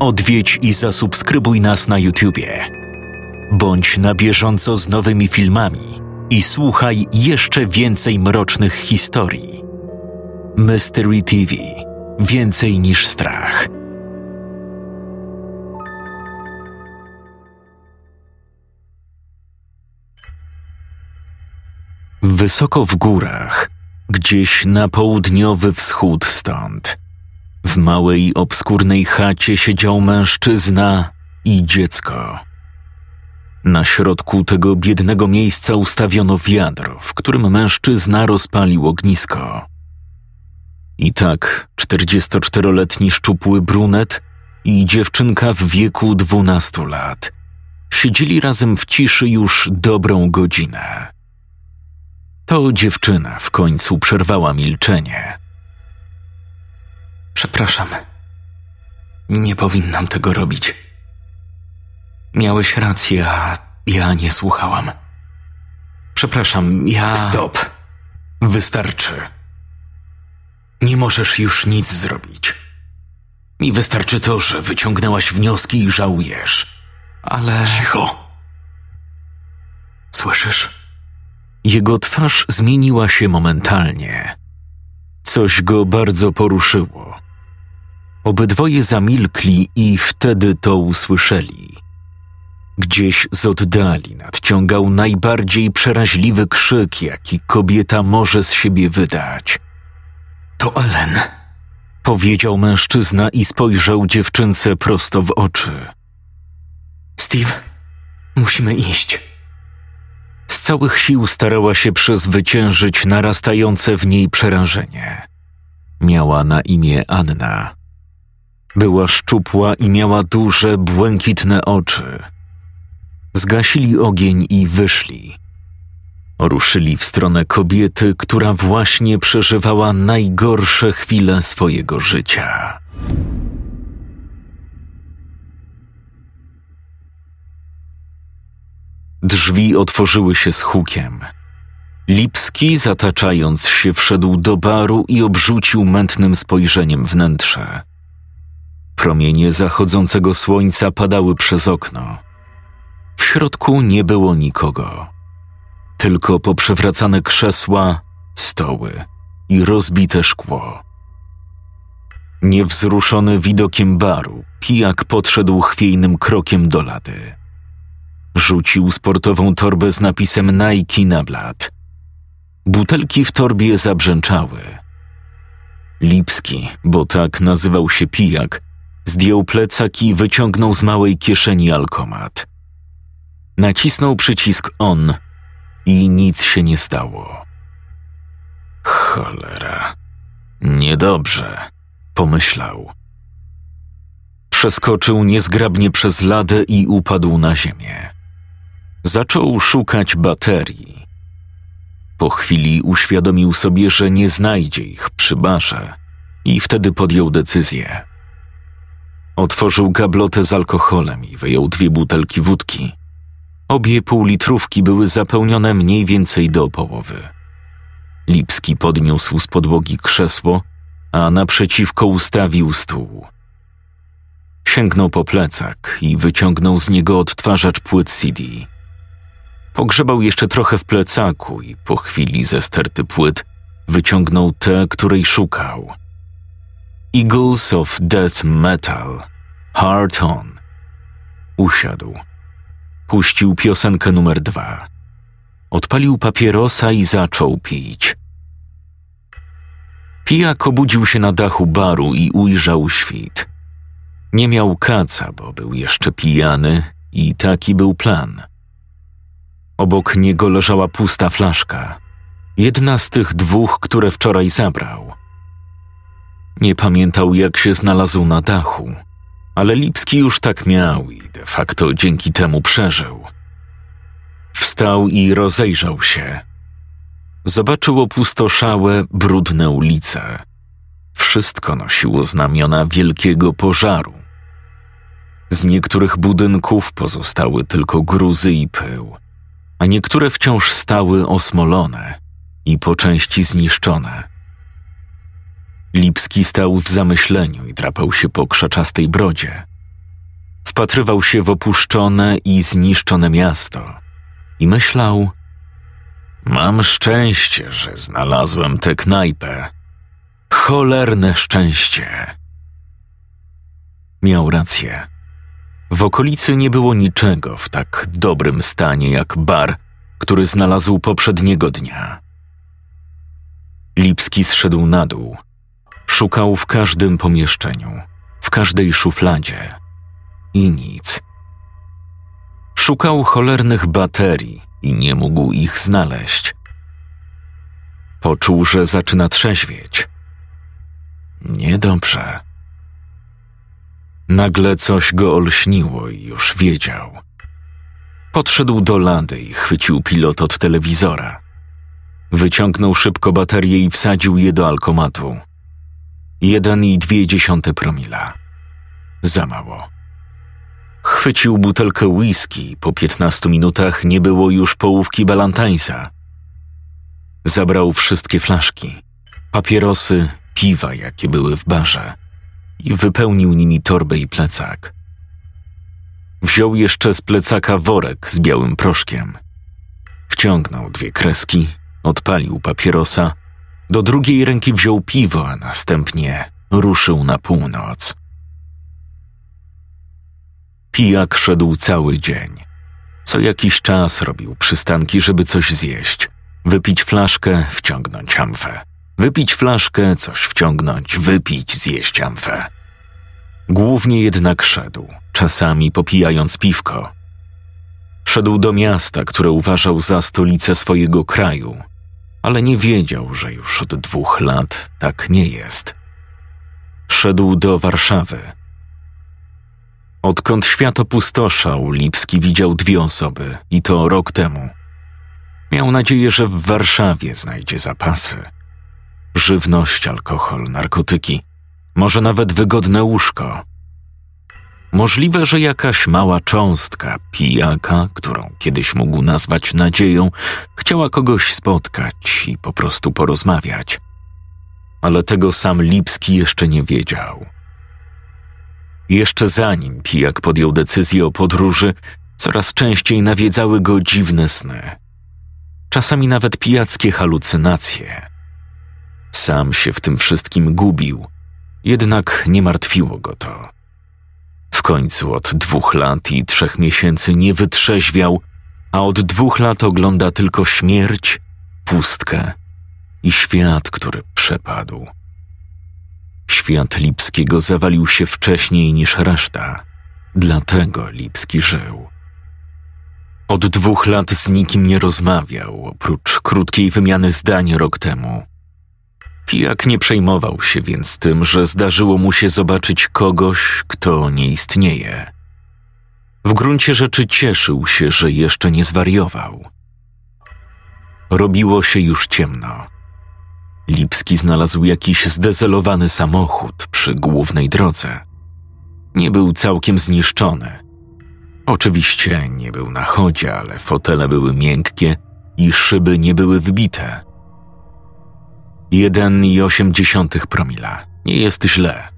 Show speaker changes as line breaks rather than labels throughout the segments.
Odwiedź i zasubskrybuj nas na YouTubie. Bądź na bieżąco z nowymi filmami i słuchaj jeszcze więcej mrocznych historii. Mystery TV Więcej niż strach. Wysoko w górach, gdzieś na południowy wschód stąd, w małej, obskurnej chacie siedział mężczyzna i dziecko. Na środku tego biednego miejsca ustawiono wiadro, w którym mężczyzna rozpalił ognisko. I tak 44-letni szczupły brunet i dziewczynka w wieku 12 lat siedzieli razem w ciszy już dobrą godzinę. To dziewczyna w końcu przerwała milczenie.
Przepraszam. Nie powinnam tego robić. Miałeś rację, a ja nie słuchałam. Przepraszam, ja.
Stop. Wystarczy. Nie możesz już nic zrobić. Mi wystarczy to, że wyciągnęłaś wnioski i żałujesz.
Ale.
Cicho. Słyszysz? Jego twarz zmieniła się momentalnie. Coś go bardzo poruszyło. Obydwoje zamilkli i wtedy to usłyszeli. Gdzieś z oddali nadciągał najbardziej przeraźliwy krzyk, jaki kobieta może z siebie wydać.
To Ellen.
Powiedział mężczyzna i spojrzał dziewczynce prosto w oczy.
Steve, musimy iść.
Z całych sił starała się przezwyciężyć narastające w niej przerażenie. Miała na imię Anna. Była szczupła i miała duże, błękitne oczy. Zgasili ogień i wyszli. Ruszyli w stronę kobiety, która właśnie przeżywała najgorsze chwile swojego życia. Drzwi otworzyły się z hukiem. Lipski, zataczając się, wszedł do baru i obrzucił mętnym spojrzeniem wnętrze. Promienie zachodzącego słońca padały przez okno. W środku nie było nikogo, tylko poprzewracane krzesła, stoły i rozbite szkło. Niewzruszony widokiem baru, pijak podszedł chwiejnym krokiem do lady. Rzucił sportową torbę z napisem Nike na blat. Butelki w torbie zabrzęczały. Lipski, bo tak nazywał się pijak, zdjął plecak i wyciągnął z małej kieszeni alkomat. Nacisnął przycisk on i nic się nie stało. Cholera. Niedobrze, pomyślał. Przeskoczył niezgrabnie przez ladę i upadł na ziemię. Zaczął szukać baterii. Po chwili uświadomił sobie, że nie znajdzie ich przy barze i wtedy podjął decyzję. Otworzył gablotę z alkoholem i wyjął dwie butelki wódki. Obie półlitrówki były zapełnione mniej więcej do połowy. Lipski podniósł z podłogi krzesło, a naprzeciwko ustawił stół. Sięgnął po plecak i wyciągnął z niego odtwarzacz płyt CD. Pogrzebał jeszcze trochę w plecaku i po chwili ze sterty płyt wyciągnął tę, której szukał. Eagles of Death Metal, Hard On. Usiadł. Puścił piosenkę numer dwa. Odpalił papierosa i zaczął pić. Pijak obudził się na dachu baru i ujrzał świt. Nie miał kaca, bo był jeszcze pijany i taki był plan. Obok niego leżała pusta flaszka. Jedna z tych dwóch, które wczoraj zabrał. Nie pamiętał, jak się znalazł na dachu, ale Lipski już tak miał i de facto dzięki temu przeżył. Wstał i rozejrzał się. Zobaczył opustoszałe, brudne ulice. Wszystko nosiło znamiona wielkiego pożaru. Z niektórych budynków pozostały tylko gruzy i pył, a niektóre wciąż stały osmolone i po części zniszczone. Lipski stał w zamyśleniu i drapał się po krzaczastej brodzie, Wpatrywał się w opuszczone i zniszczone miasto i myślał: Mam szczęście, że znalazłem tę knajpę. Cholerne szczęście. Miał rację. W okolicy nie było niczego w tak dobrym stanie jak bar, który znalazł poprzedniego dnia. Lipski zszedł na dół. Szukał w każdym pomieszczeniu, w każdej szufladzie i nic. Szukał cholernych baterii i nie mógł ich znaleźć. Poczuł, że zaczyna trzeźwieć. Niedobrze. Nagle coś go olśniło i już wiedział. Podszedł do lady i chwycił pilot od telewizora. Wyciągnął szybko baterię i wsadził je do alkomatu. Jeden i dwie dziesiąte promila. Za mało. Chwycił butelkę whisky, po piętnastu minutach nie było już połówki Balantańsa. Zabrał wszystkie flaszki, papierosy, piwa, jakie były w barze i wypełnił nimi torbę i plecak. Wziął jeszcze z plecaka worek z białym proszkiem. Wciągnął dwie kreski, odpalił papierosa, do drugiej ręki wziął piwo, a następnie ruszył na północ. Pijak szedł cały dzień. Co jakiś czas robił przystanki, żeby coś zjeść. Wypić flaszkę, wciągnąć amfę. Wypić flaszkę, coś wciągnąć, wypić, zjeść amfę. Głównie jednak szedł, czasami popijając piwko. Szedł do miasta, które uważał za stolicę swojego kraju, ale nie wiedział, że już od dwóch lat tak nie jest. Szedł do Warszawy. Odkąd świat opustoszał, Lipski widział dwie osoby, i to rok temu. Miał nadzieję, że w Warszawie znajdzie zapasy. Żywność, alkohol, narkotyki, może nawet wygodne łóżko. Możliwe, że jakaś mała cząstka pijaka, którą kiedyś mógł nazwać nadzieją, chciała kogoś spotkać i po prostu porozmawiać. Ale tego sam Lipski jeszcze nie wiedział. Jeszcze zanim pijak podjął decyzję o podróży, coraz częściej nawiedzały go dziwne sny. Czasami nawet pijackie halucynacje. Sam się w tym wszystkim gubił, jednak nie martwiło go to. Końcu od dwóch lat i trzech miesięcy nie wytrzeźwiał, a od dwóch lat ogląda tylko śmierć, pustkę i świat, który przepadł. Świat Lipskiego zawalił się wcześniej niż reszta, dlatego Lipski żył. Od dwóch lat z nikim nie rozmawiał, oprócz krótkiej wymiany zdań rok temu. Pijak nie przejmował się więc tym, że zdarzyło mu się zobaczyć kogoś, kto nie istnieje. W gruncie rzeczy cieszył się, że jeszcze nie zwariował. Robiło się już ciemno. Lipski znalazł jakiś zdezelowany samochód przy głównej drodze. Nie był całkiem zniszczony. Oczywiście nie był na chodzie, ale fotele były miękkie i szyby nie były wybite. 1,8 promila. Nie jest źle.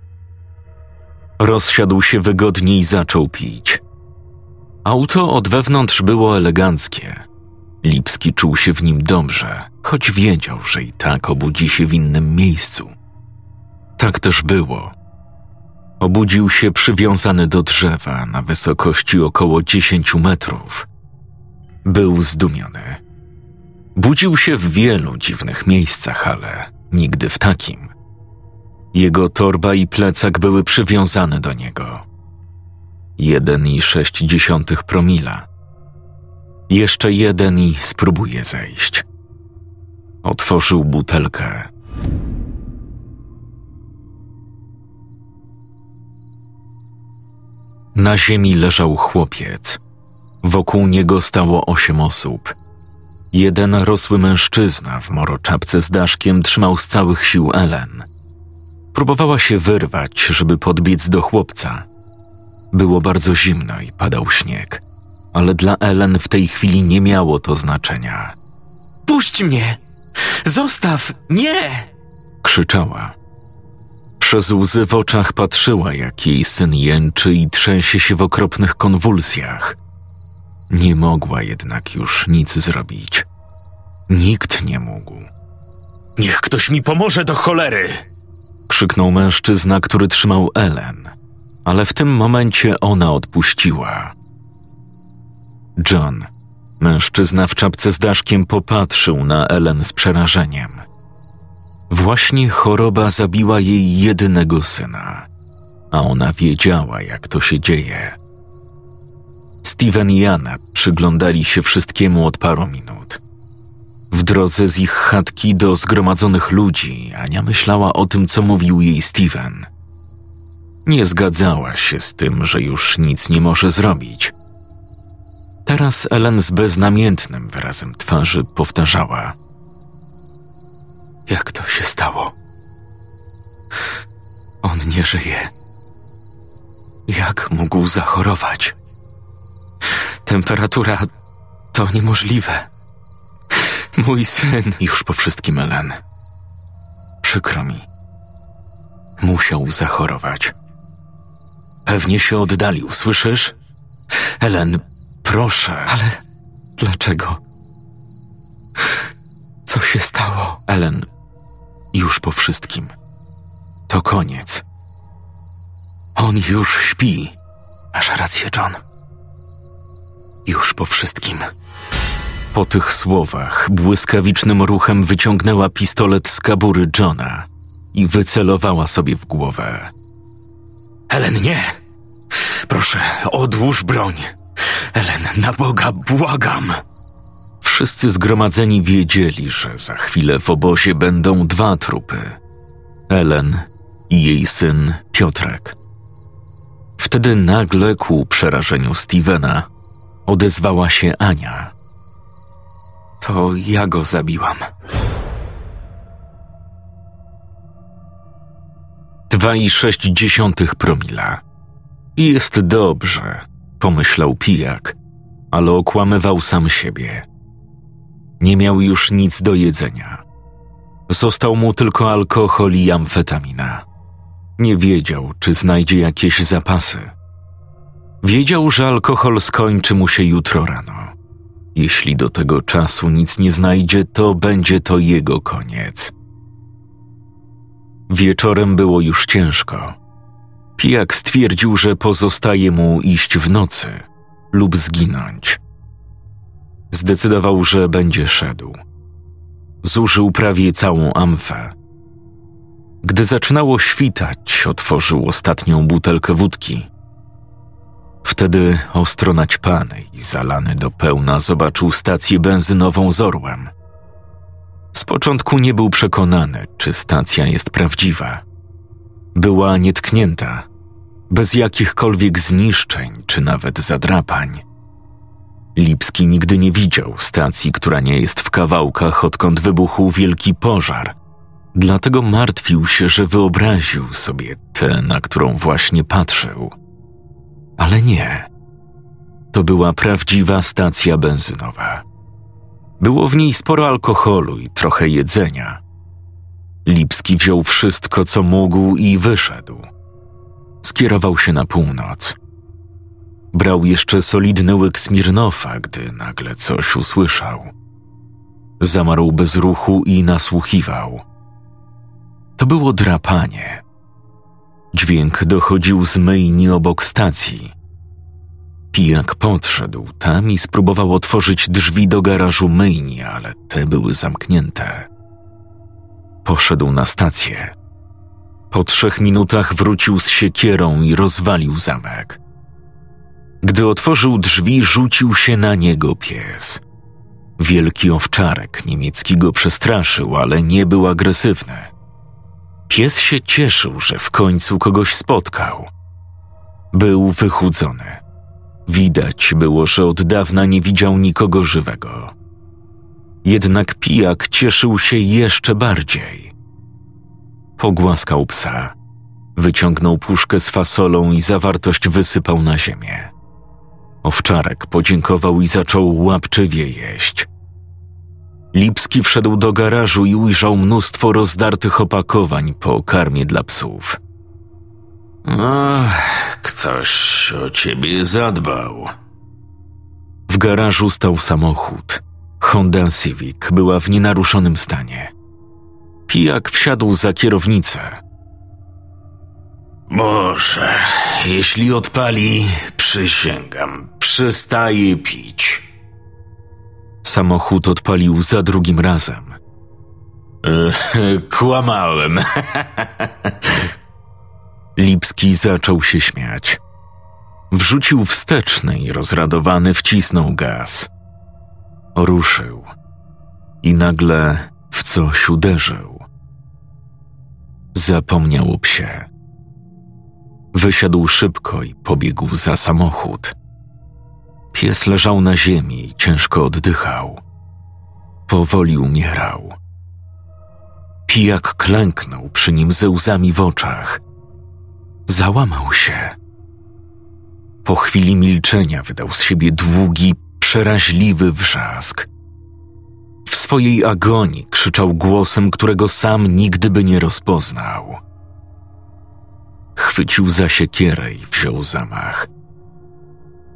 Rozsiadł się wygodnie i zaczął pić. Auto od wewnątrz było eleganckie. Lipski czuł się w nim dobrze, choć wiedział, że i tak obudzi się w innym miejscu. Tak też było. Obudził się przywiązany do drzewa na wysokości około 10 metrów. Był zdumiony. Budził się w wielu dziwnych miejscach, ale nigdy w takim. Jego torba i plecak były przywiązane do niego. 1,6 promila. Jeszcze jeden i spróbuje zejść. Otworzył butelkę. Na ziemi leżał chłopiec. Wokół niego stało osiem osób. Jeden rosły mężczyzna w moroczapce z daszkiem trzymał z całych sił Ellen. Próbowała się wyrwać, żeby podbiec do chłopca. Było bardzo zimno i padał śnieg, ale dla Ellen w tej chwili nie miało to znaczenia.
Puść mnie! Zostaw! Nie!
Krzyczała. Przez łzy w oczach patrzyła, jak jej syn jęczy i trzęsie się w okropnych konwulsjach. Nie mogła jednak już nic zrobić. Nikt nie mógł.
Niech ktoś mi pomoże do cholery!
Krzyknął mężczyzna, który trzymał Ellen, ale w tym momencie ona odpuściła. John, mężczyzna w czapce z daszkiem, popatrzył na Ellen z przerażeniem. Właśnie choroba zabiła jej jedynego syna, a ona wiedziała, jak to się dzieje. Steven i Anna przyglądali się wszystkiemu od paru minut. W drodze z ich chatki do zgromadzonych ludzi Ania myślała o tym, co mówił jej Steven. Nie zgadzała się z tym, że już nic nie może zrobić. Teraz Ellen z beznamiętnym wyrazem twarzy powtarzała –
jak to się stało? On nie żyje. Jak mógł zachorować? Temperatura to niemożliwe. Mój syn.
Już po wszystkim, Ellen. Przykro mi. Musiał zachorować. Pewnie się oddalił, słyszysz? Ellen, proszę.
Ale dlaczego? Co się stało?
Ellen, już po wszystkim. To koniec. On już śpi.
Masz rację, John.
Już po wszystkim. Po tych słowach błyskawicznym ruchem wyciągnęła pistolet z kabury Johna i wycelowała sobie w głowę.
Ellen, nie! Proszę, odłóż broń. Ellen, na Boga, błagam!
Wszyscy zgromadzeni wiedzieli, że za chwilę w obozie będą dwa trupy: Ellen i jej syn Piotrek. Wtedy nagle ku przerażeniu Stevena odezwała się Ania.
To ja go zabiłam.
Dwa i sześć dziesiątych promila. Jest dobrze, pomyślał pijak, ale okłamywał sam siebie. Nie miał już nic do jedzenia. Został mu tylko alkohol i amfetamina. Nie wiedział, czy znajdzie jakieś zapasy. Wiedział, że alkohol skończy mu się jutro rano. Jeśli do tego czasu nic nie znajdzie, to będzie to jego koniec. Wieczorem było już ciężko. Pijak stwierdził, że pozostaje mu iść w nocy lub zginąć. Zdecydował, że będzie szedł. Zużył prawie całą amfę. Gdy zaczynało świtać, otworzył ostatnią butelkę wódki. Wtedy ostro naćpany i zalany do pełna zobaczył stację benzynową z orłem. Z początku nie był przekonany, czy stacja jest prawdziwa. Była nietknięta, bez jakichkolwiek zniszczeń czy nawet zadrapań. Lipski nigdy nie widział stacji, która nie jest w kawałkach, odkąd wybuchł wielki pożar. Dlatego martwił się, że wyobraził sobie tę, na którą właśnie patrzył. Ale nie. To była prawdziwa stacja benzynowa. Było w niej sporo alkoholu i trochę jedzenia. Lipski wziął wszystko, co mógł i wyszedł. Skierował się na północ. Brał jeszcze solidny łyk Smirnofa, gdy nagle coś usłyszał. Zamarł bez ruchu i nasłuchiwał. To było drapanie. Dźwięk dochodził z myjni obok stacji. Pijak podszedł tam i spróbował otworzyć drzwi do garażu myjni, ale te były zamknięte. Poszedł na stację. Po trzech minutach wrócił z siekierą i rozwalił zamek. Gdy otworzył drzwi, rzucił się na niego pies. Wielki owczarek niemiecki go przestraszył, ale nie był agresywny. Pies się cieszył, że w końcu kogoś spotkał. Był wychudzony. Widać było, że od dawna nie widział nikogo żywego. Jednak pijak cieszył się jeszcze bardziej. Pogłaskał psa, wyciągnął puszkę z fasolą i zawartość wysypał na ziemię. Owczarek podziękował i zaczął łapczywie jeść. Lipski wszedł do garażu i ujrzał mnóstwo rozdartych opakowań po karmie dla psów.
Ach, ktoś o ciebie zadbał.
W garażu stał samochód. Honda Civic była w nienaruszonym stanie. Pijak wsiadł za kierownicę.
Boże, jeśli odpali, przysięgam, przestaje pić.
Samochód odpalił za drugim razem.
E, kłamałem.
Lipski zaczął się śmiać. Wrzucił wsteczny i rozradowany wcisnął gaz. Ruszył i nagle w coś uderzył. Zapomniał o psie. Wysiadł szybko i pobiegł za samochód. Pies leżał na ziemi ciężko oddychał. Powoli umierał. Pijak klęknął przy nim ze łzami w oczach. Załamał się. Po chwili milczenia wydał z siebie długi, przeraźliwy wrzask. W swojej agonii krzyczał głosem, którego sam nigdy by nie rozpoznał. Chwycił za siekierę i wziął zamach.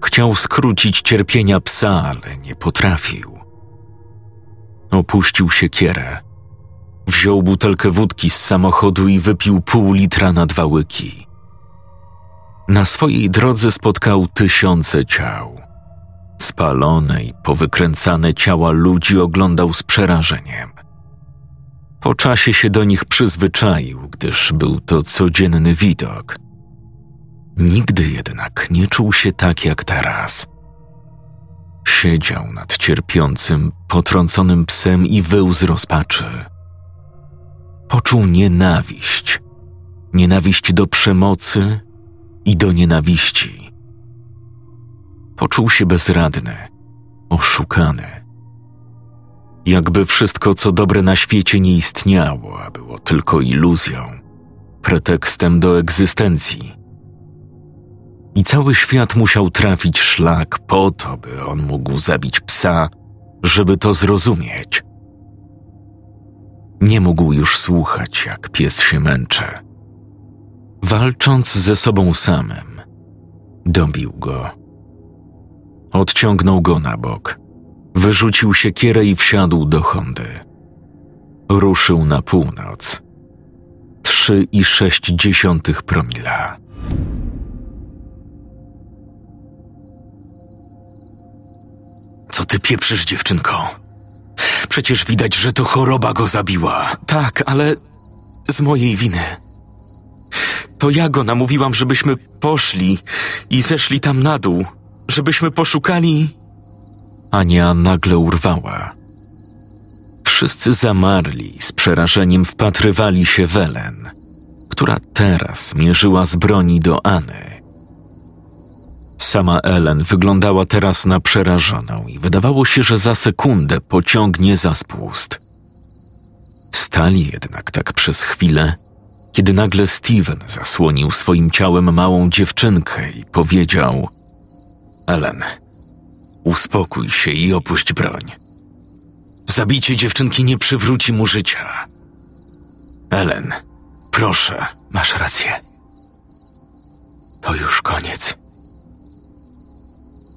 Chciał skrócić cierpienia psa, ale nie potrafił. Opuścił siekierę. Wziął butelkę wódki z samochodu i wypił pół litra na dwa łyki. Na swojej drodze spotkał tysiące ciał. Spalone i powykręcane ciała ludzi oglądał z przerażeniem. Po czasie się do nich przyzwyczaił, gdyż był to codzienny widok. Nigdy jednak nie czuł się tak jak teraz. Siedział nad cierpiącym, potrąconym psem i wył z rozpaczy. Poczuł nienawiść. Nienawiść do przemocy i do nienawiści. Poczuł się bezradny, oszukany. Jakby wszystko, co dobre na świecie nie istniało, a było tylko iluzją, pretekstem do egzystencji. I cały świat musiał trafić szlak po to, by on mógł zabić psa, żeby to zrozumieć. Nie mógł już słuchać, jak pies się męczy. Walcząc ze sobą samym, dobił go. Odciągnął go na bok, wyrzucił siekierę i wsiadł do Hondy. Ruszył na północ. Trzy i sześć dziesiątych promila.
Co ty pieprzysz, dziewczynko? Przecież widać, że to choroba go zabiła.
Tak, ale z mojej winy. To ja go namówiłam, żebyśmy poszli i zeszli tam na dół, żebyśmy poszukali.
Ania nagle urwała. Wszyscy zamarli, z przerażeniem wpatrywali się w Ellen, która teraz mierzyła z broni doAny. Sama Ellen wyglądała teraz na przerażoną i wydawało się, że za sekundę pociągnie za spust. Stali jednak tak przez chwilę, kiedy nagle Steven zasłonił swoim ciałem małą dziewczynkę i powiedział:
Ellen, uspokój się i opuść broń. Zabicie dziewczynki nie przywróci mu życia. Ellen, proszę.
Masz rację. To już koniec.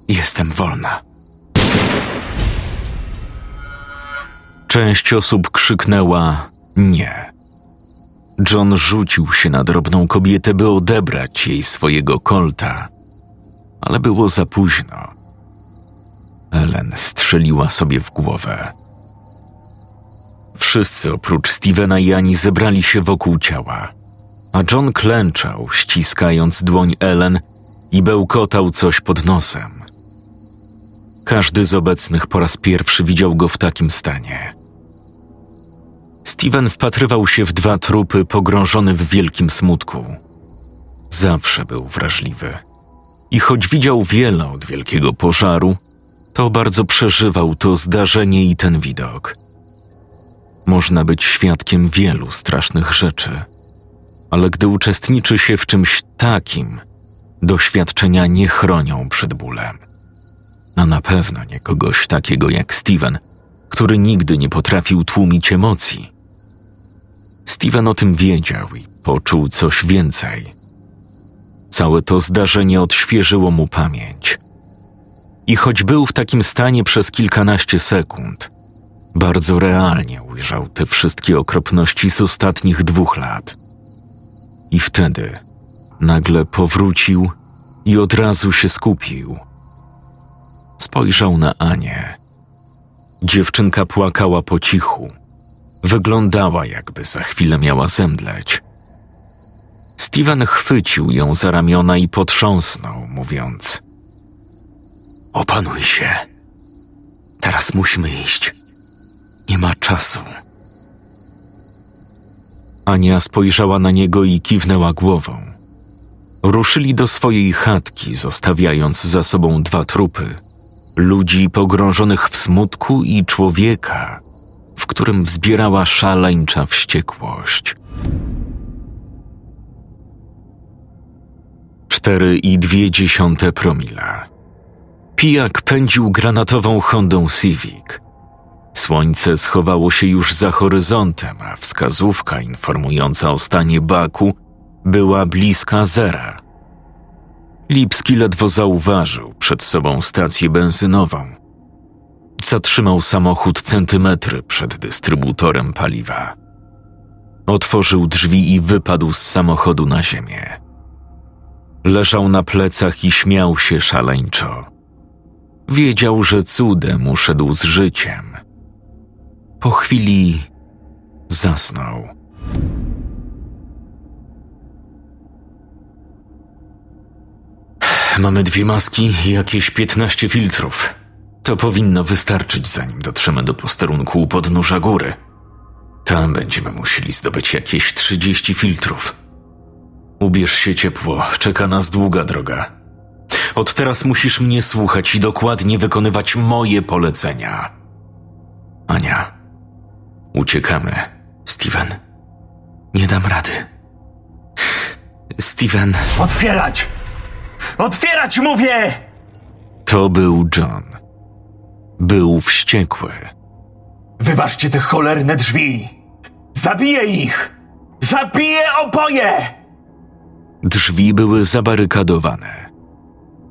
Jestem wolna.
Część osób krzyknęła nie. John rzucił się na drobną kobietę, by odebrać jej swojego kolta, ale było za późno. Ellen strzeliła sobie w głowę. Wszyscy oprócz Stevena i Ani zebrali się wokół ciała, a John klęczał, ściskając dłoń Ellen i bełkotał coś pod nosem. Każdy z obecnych po raz pierwszy widział go w takim stanie. Steven wpatrywał się w dwa trupy, pogrążony w wielkim smutku. Zawsze był wrażliwy. I choć widział wiele od wielkiego pożaru, to bardzo przeżywał to zdarzenie i ten widok. Można być świadkiem wielu strasznych rzeczy, ale gdy uczestniczy się w czymś takim, doświadczenia nie chronią przed bólem. A na pewno nie kogoś takiego jak Steven, który nigdy nie potrafił tłumić emocji. Steven o tym wiedział i poczuł coś więcej. Całe to zdarzenie odświeżyło mu pamięć. I choć był w takim stanie przez kilkanaście sekund, bardzo realnie ujrzał te wszystkie okropności z ostatnich dwóch lat. I wtedy nagle powrócił i od razu się skupił. Spojrzał na Anię. Dziewczynka płakała po cichu. Wyglądała, jakby za chwilę miała zemdleć. Steven chwycił ją za ramiona i potrząsnął, mówiąc: Opanuj się. Teraz musimy iść. Nie ma czasu. Ania spojrzała na niego i kiwnęła głową. Ruszyli do swojej chatki, zostawiając za sobą dwa trupy ludzi pogrążonych w smutku i człowieka, w którym wzbierała szaleńcza wściekłość. Cztery i dwie dziesiąte promila. Pijak pędził granatową Hondą Civic. Słońce schowało się już za horyzontem, a wskazówka informująca o stanie baku była bliska zera. Lipski ledwo zauważył przed sobą stację benzynową. Zatrzymał samochód centymetry przed dystrybutorem paliwa. Otworzył drzwi i wypadł z samochodu na ziemię. Leżał na plecach i śmiał się szaleńczo. Wiedział, że cudem uszedł z życiem. Po chwili zasnął. Mamy dwie maski i jakieś piętnaście filtrów. To powinno wystarczyć, zanim dotrzemy do posterunku u podnóża góry. Tam będziemy musieli zdobyć jakieś trzydzieści filtrów. Ubierz się ciepło, czeka nas długa droga. Od teraz musisz mnie słuchać i dokładnie wykonywać moje polecenia. Ania, uciekamy. Steven, nie dam rady. Steven.
Otwierać! Otwierać, mówię!
To był John. Był wściekły.
Wyważcie te cholerne drzwi! Zabiję ich! Zabiję oboje!
Drzwi były zabarykadowane.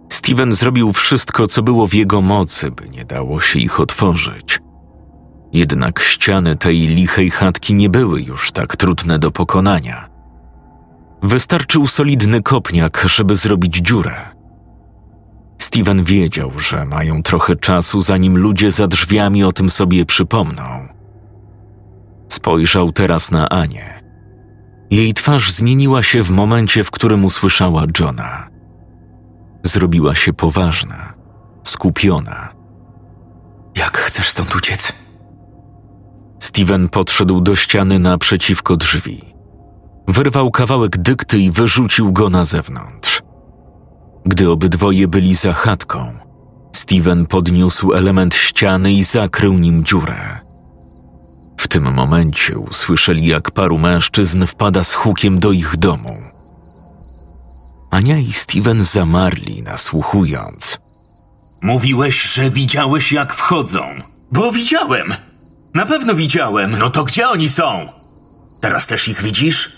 Steven zrobił wszystko, co było w jego mocy, by nie dało się ich otworzyć. Jednak ściany tej lichej chatki nie były już tak trudne do pokonania. Wystarczył solidny kopniak, żeby zrobić dziurę. Steven wiedział, że mają trochę czasu, zanim ludzie za drzwiami o tym sobie przypomną. Spojrzał teraz na Anię. Jej twarz zmieniła się w momencie, w którym usłyszała Johna. Zrobiła się poważna, skupiona. Jak chcesz stąd uciec? Steven podszedł do ściany naprzeciwko drzwi. Wyrwał kawałek dykty i wyrzucił go na zewnątrz. Gdy obydwoje byli za chatką, Steven podniósł element ściany i zakrył nim dziurę. W tym momencie usłyszeli, jak paru mężczyzn wpada z hukiem do ich domu. Ania i Steven zamarli, nasłuchując.
Mówiłeś, że widziałeś, jak wchodzą.
Bo widziałem. Na pewno widziałem.
No to gdzie oni są? Teraz też ich widzisz?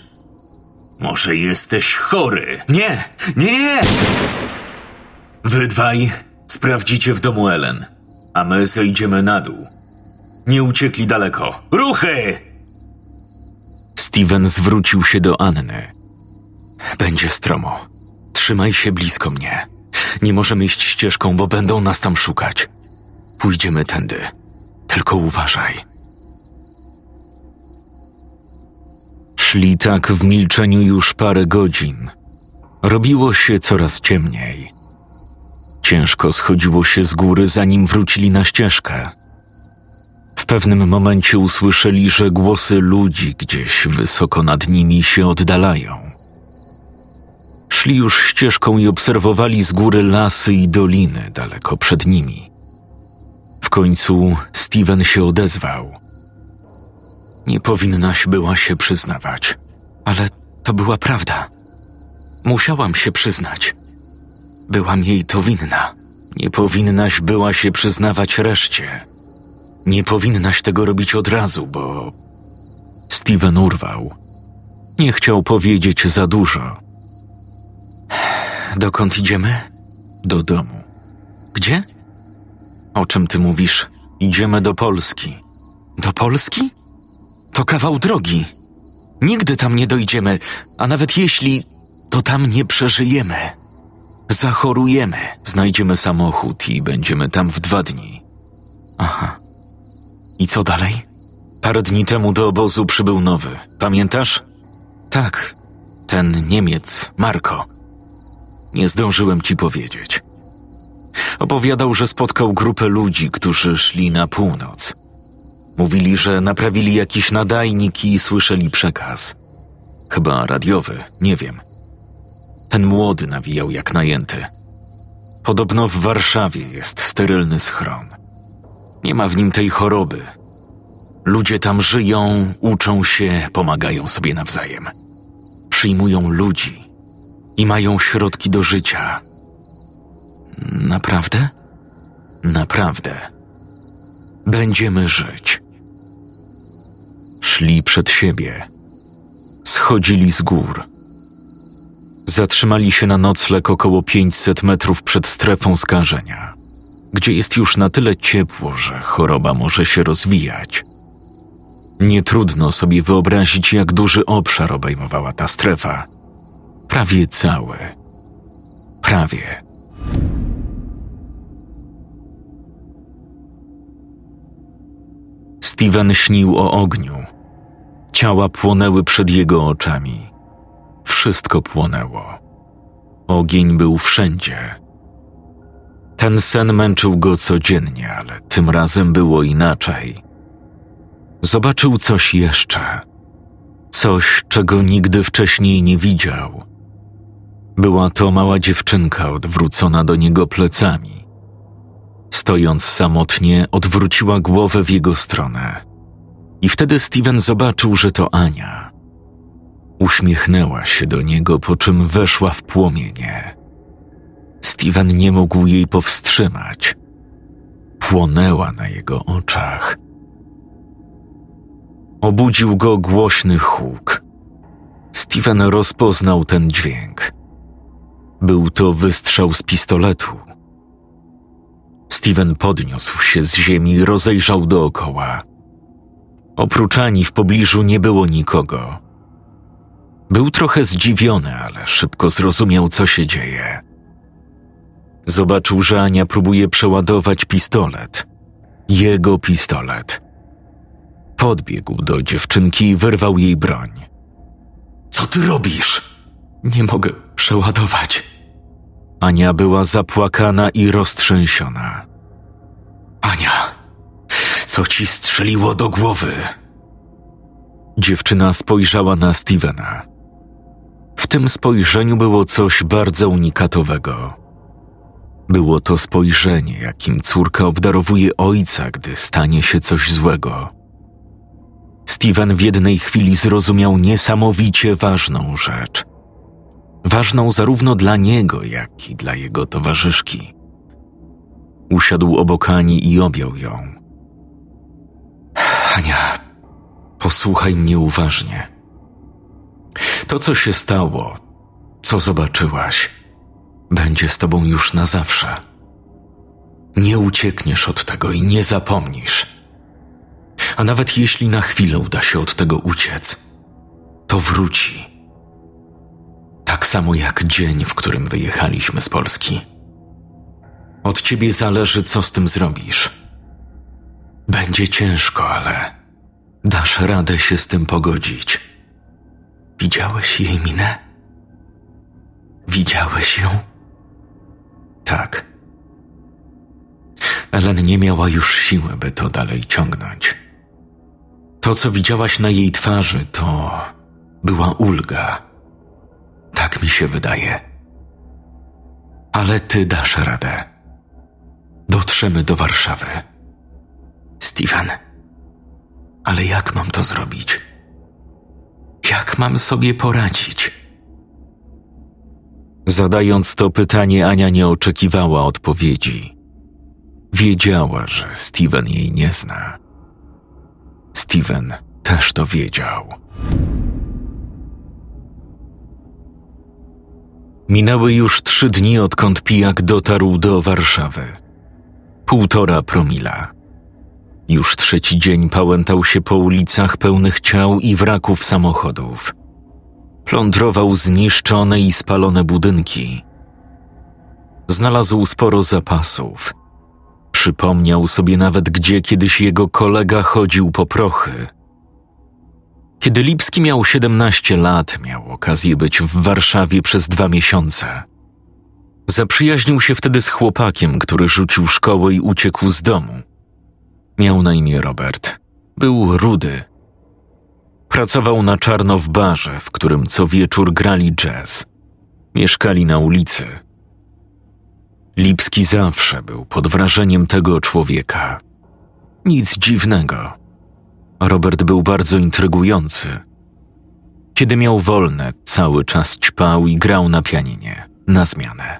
Może jesteś chory?
Nie, nie, nie!
Wy dwaj sprawdzicie w domu Ellen, a my zejdziemy na dół. Nie uciekli daleko. Ruchy!
Steven zwrócił się do Anny. Będzie stromo. Trzymaj się blisko mnie. Nie możemy iść ścieżką, bo będą nas tam szukać. Pójdziemy tędy. Tylko uważaj. Szli tak w milczeniu już parę godzin. Robiło się coraz ciemniej. Ciężko schodziło się z góry, zanim wrócili na ścieżkę. W pewnym momencie usłyszeli, że głosy ludzi gdzieś wysoko nad nimi się oddalają. Szli już ścieżką i obserwowali z góry lasy i doliny daleko przed nimi. W końcu Steven się odezwał. Nie powinnaś była się przyznawać, ale to była prawda. Musiałam się przyznać. Byłam jej to winna. Nie powinnaś była się przyznawać reszcie. Nie powinnaś tego robić od razu, bo. Steven urwał. Nie chciał powiedzieć za dużo. Dokąd idziemy? Do domu. Gdzie? O czym ty mówisz? Idziemy do Polski. Do Polski? To kawał drogi. Nigdy tam nie dojdziemy, a nawet jeśli, to tam nie przeżyjemy. Zachorujemy, znajdziemy samochód i będziemy tam w dwa dni. Aha. I co dalej? Parę dni temu do obozu przybył nowy. Pamiętasz? Tak, ten Niemiec, Marko. Nie zdążyłem ci powiedzieć. Opowiadał, że spotkał grupę ludzi, którzy szli na północ. Mówili, że naprawili jakiś nadajnik i słyszeli przekaz. Chyba radiowy, nie wiem. Ten młody nawijał jak najęty. Podobno w Warszawie jest sterylny schron. Nie ma w nim tej choroby. Ludzie tam żyją, uczą się, pomagają sobie nawzajem. Przyjmują ludzi i mają środki do życia. Naprawdę? Naprawdę. Będziemy żyć. Szli przed siebie. Schodzili z gór. Zatrzymali się na nocleg około 500 metrów przed strefą skażenia, gdzie jest już na tyle ciepło, że choroba może się rozwijać. Nie trudno sobie wyobrazić, jak duży obszar obejmowała ta strefa. Prawie cały. Prawie. Steven śnił o ogniu. Ciała płonęły przed jego oczami. Wszystko płonęło. Ogień był wszędzie. Ten sen męczył go codziennie, ale tym razem było inaczej. Zobaczył coś jeszcze. Coś, czego nigdy wcześniej nie widział. Była to mała dziewczynka odwrócona do niego plecami. Stojąc samotnie, odwróciła głowę w jego stronę. I wtedy Steven zobaczył, że to Ania. Uśmiechnęła się do niego, po czym weszła w płomienie. Steven nie mógł jej powstrzymać. Płonęła na jego oczach. Obudził go głośny huk. Steven rozpoznał ten dźwięk. Był to wystrzał z pistoletu. Steven podniósł się z ziemi i rozejrzał dookoła. Oprócz Ani w pobliżu nie było nikogo. Był trochę zdziwiony, ale szybko zrozumiał, co się dzieje. Zobaczył, że Ania próbuje przeładować pistolet. Jego pistolet. Podbiegł do dziewczynki i wyrwał jej broń. Co ty robisz? Nie mogę przeładować. Ania była zapłakana i roztrzęsiona. Ania, co ci strzeliło do głowy? Dziewczyna spojrzała na Stevena. W tym spojrzeniu było coś bardzo unikatowego. Było to spojrzenie, jakim córka obdarowuje ojca, gdy stanie się coś złego. Steven w jednej chwili zrozumiał niesamowicie ważną rzecz. Ważną zarówno dla niego, jak i dla jego towarzyszki. Usiadł obok Ani i objął ją. Ania, posłuchaj mnie uważnie. To, co się stało, co zobaczyłaś, będzie z tobą już na zawsze. Nie uciekniesz od tego i nie zapomnisz. A nawet jeśli na chwilę uda się od tego uciec, to wróci. Tak samo jak dzień, w którym wyjechaliśmy z Polski. Od ciebie zależy, co z tym zrobisz. Będzie ciężko, ale dasz radę się z tym pogodzić. Widziałeś jej minę? Widziałeś ją? Tak. Ellen nie miała już siły, by to dalej ciągnąć. To, co widziałaś na jej twarzy, to była ulga. Tak mi się wydaje. Ale ty dasz radę. Dotrzemy do Warszawy. Steven, ale jak mam to zrobić? Jak mam sobie poradzić? Zadając to pytanie, Ania nie oczekiwała odpowiedzi. Wiedziała, że Steven jej nie zna. Steven też to wiedział. Minęły już trzy dni, odkąd pijak dotarł do Warszawy. Półtora promila. Już trzeci dzień pałętał się po ulicach pełnych ciał i wraków samochodów. Plądrował zniszczone i spalone budynki. Znalazł sporo zapasów. Przypomniał sobie nawet, gdzie kiedyś jego kolega chodził po prochy. Kiedy Lipski miał 17 lat, miał okazję być w Warszawie przez dwa miesiące. Zaprzyjaźnił się wtedy z chłopakiem, który rzucił szkołę i uciekł z domu. Miał na imię Robert. Był rudy. Pracował na czarno w barze, w którym co wieczór grali jazz. Mieszkali na ulicy. Lipski zawsze był pod wrażeniem tego człowieka. Nic dziwnego. Robert był bardzo intrygujący. Kiedy miał wolne, cały czas ćpał i grał na pianinie, na zmianę.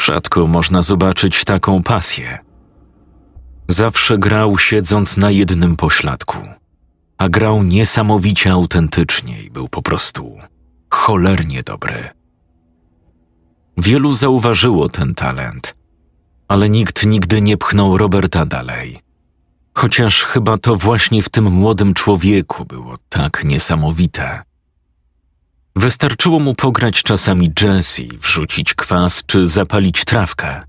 Rzadko można zobaczyć taką pasję. Zawsze grał siedząc na jednym pośladku, a grał niesamowicie autentycznie i był po prostu cholernie dobry. Wielu zauważyło ten talent, ale nikt nigdy nie pchnął Roberta dalej. Chociaż chyba to właśnie w tym młodym człowieku było tak niesamowite. Wystarczyło mu pograć czasami jazz i wrzucić kwas czy zapalić trawkę.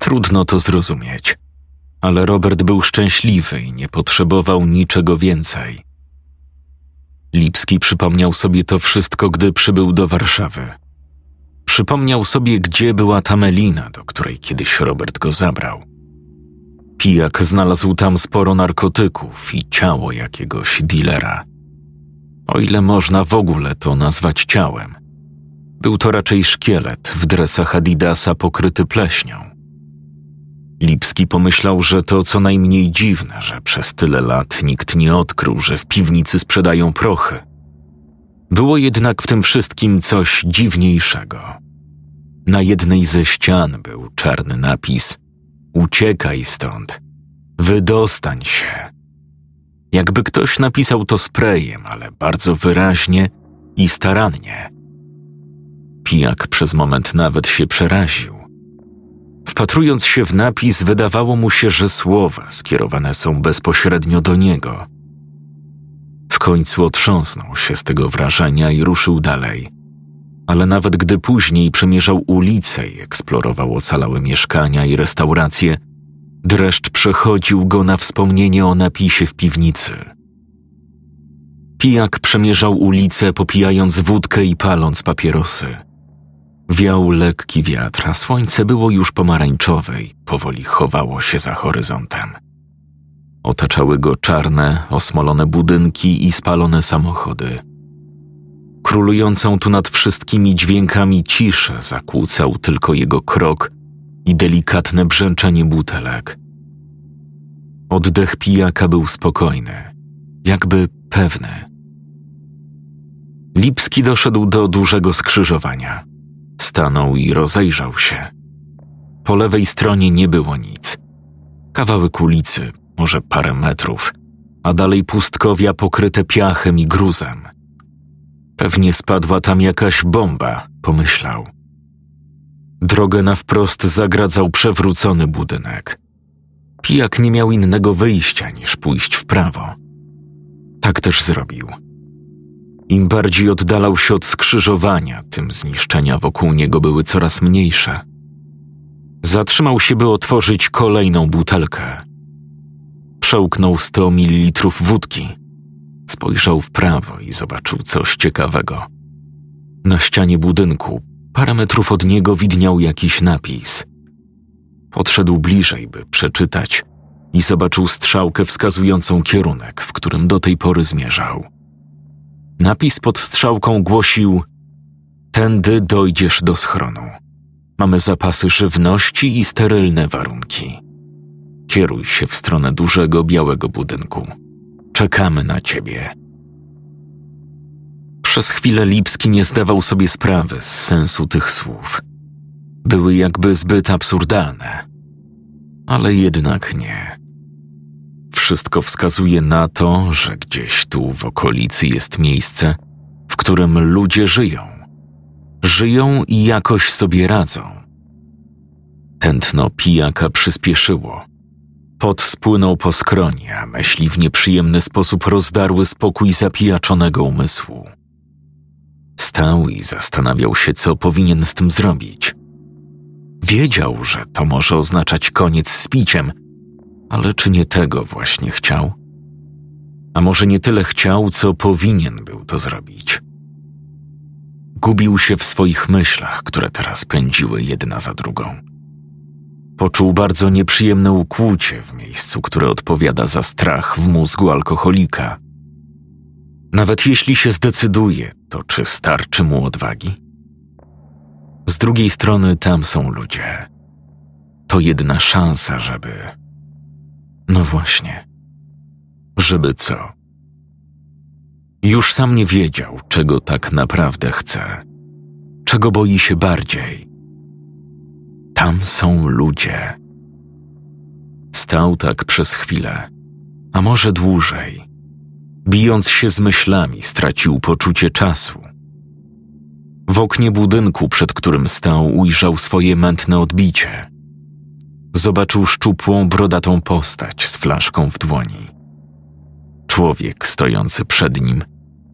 Trudno to zrozumieć, ale Robert był szczęśliwy i nie potrzebował niczego więcej. Lipski przypomniał sobie to wszystko, gdy przybył do Warszawy. Przypomniał sobie, gdzie była ta melina, do której kiedyś Robert go zabrał. Pijak znalazł tam sporo narkotyków i ciało jakiegoś dilera. O ile można w ogóle to nazwać ciałem. Był to raczej szkielet w dresach Adidasa pokryty pleśnią. Lipski pomyślał, że to co najmniej dziwne, że przez tyle lat nikt nie odkrył, że w piwnicy sprzedają prochy. Było jednak w tym wszystkim coś dziwniejszego. Na jednej ze ścian był czarny napis: Uciekaj stąd, wydostań się. Jakby ktoś napisał to sprayem, ale bardzo wyraźnie i starannie. Pijak przez moment nawet się przeraził. Wpatrując się w napis, wydawało mu się, że słowa skierowane są bezpośrednio do niego. W końcu otrząsnął się z tego wrażenia i ruszył dalej. Ale nawet gdy później przemierzał ulice i eksplorował ocalałe mieszkania i restauracje, dreszcz przechodził go na wspomnienie o napisie w piwnicy. Pijak przemierzał ulicę, popijając wódkę i paląc papierosy. Wiał lekki wiatr, a słońce było już pomarańczowe i powoli chowało się za horyzontem. Otaczały go czarne, osmolone budynki i spalone samochody. Królującą tu nad wszystkimi dźwiękami ciszę zakłócał tylko jego krok i delikatne brzęczenie butelek. Oddech pijaka był spokojny, jakby pewny. Lipski doszedł do dużego skrzyżowania. Stanął i rozejrzał się. Po lewej stronie nie było nic. Kawałek ulicy, może parę metrów, a dalej pustkowia pokryte piachem i gruzem. Pewnie spadła tam jakaś bomba, pomyślał. Drogę na wprost zagradzał przewrócony budynek. Pijak nie miał innego wyjścia niż pójść w prawo. Tak też zrobił. Im bardziej oddalał się od skrzyżowania, tym zniszczenia wokół niego były coraz mniejsze. Zatrzymał się, by otworzyć kolejną butelkę. Przełknął sto mililitrów wódki. Spojrzał w prawo i zobaczył coś ciekawego. Na ścianie budynku, parę metrów od niego, widniał jakiś napis. Podszedł bliżej, by przeczytać, i zobaczył strzałkę wskazującą kierunek, w którym do tej pory zmierzał. Napis pod strzałką głosił: Tędy dojdziesz do schronu. Mamy zapasy żywności i sterylne warunki. Kieruj się w stronę dużego białego budynku. Czekamy na ciebie. Przez chwilę Lipski nie zdawał sobie sprawy z sensu tych słów. Były jakby zbyt absurdalne. Ale jednak nie. Wszystko wskazuje na to, że gdzieś tu w okolicy jest miejsce, w którym ludzie żyją. Żyją i jakoś sobie radzą. Tętno pijaka przyspieszyło. Pot spłynął po skronie, a myśli w nieprzyjemny sposób rozdarły spokój zapijaczonego umysłu. Stał i zastanawiał się, co powinien z tym zrobić. Wiedział, że to może oznaczać koniec z piciem, ale czy nie tego właśnie chciał? A może nie tyle chciał, co powinien był to zrobić? Gubił się w swoich myślach, które teraz pędziły jedna za drugą. Poczuł bardzo nieprzyjemne ukłucie w miejscu, które odpowiada za strach w mózgu alkoholika. Nawet jeśli się zdecyduje, to czy starczy mu odwagi? Z drugiej strony tam są ludzie. To jedna szansa, żeby. No właśnie. Żeby co? Już sam nie wiedział, czego tak naprawdę chce, czego boi się bardziej. Tam są ludzie. Stał tak przez chwilę, a może dłużej. Bijąc się z myślami, stracił poczucie czasu. W oknie budynku, przed którym stał, ujrzał swoje mętne odbicie. Zobaczył szczupłą, brodatą postać z flaszką w dłoni. Człowiek stojący przed nim,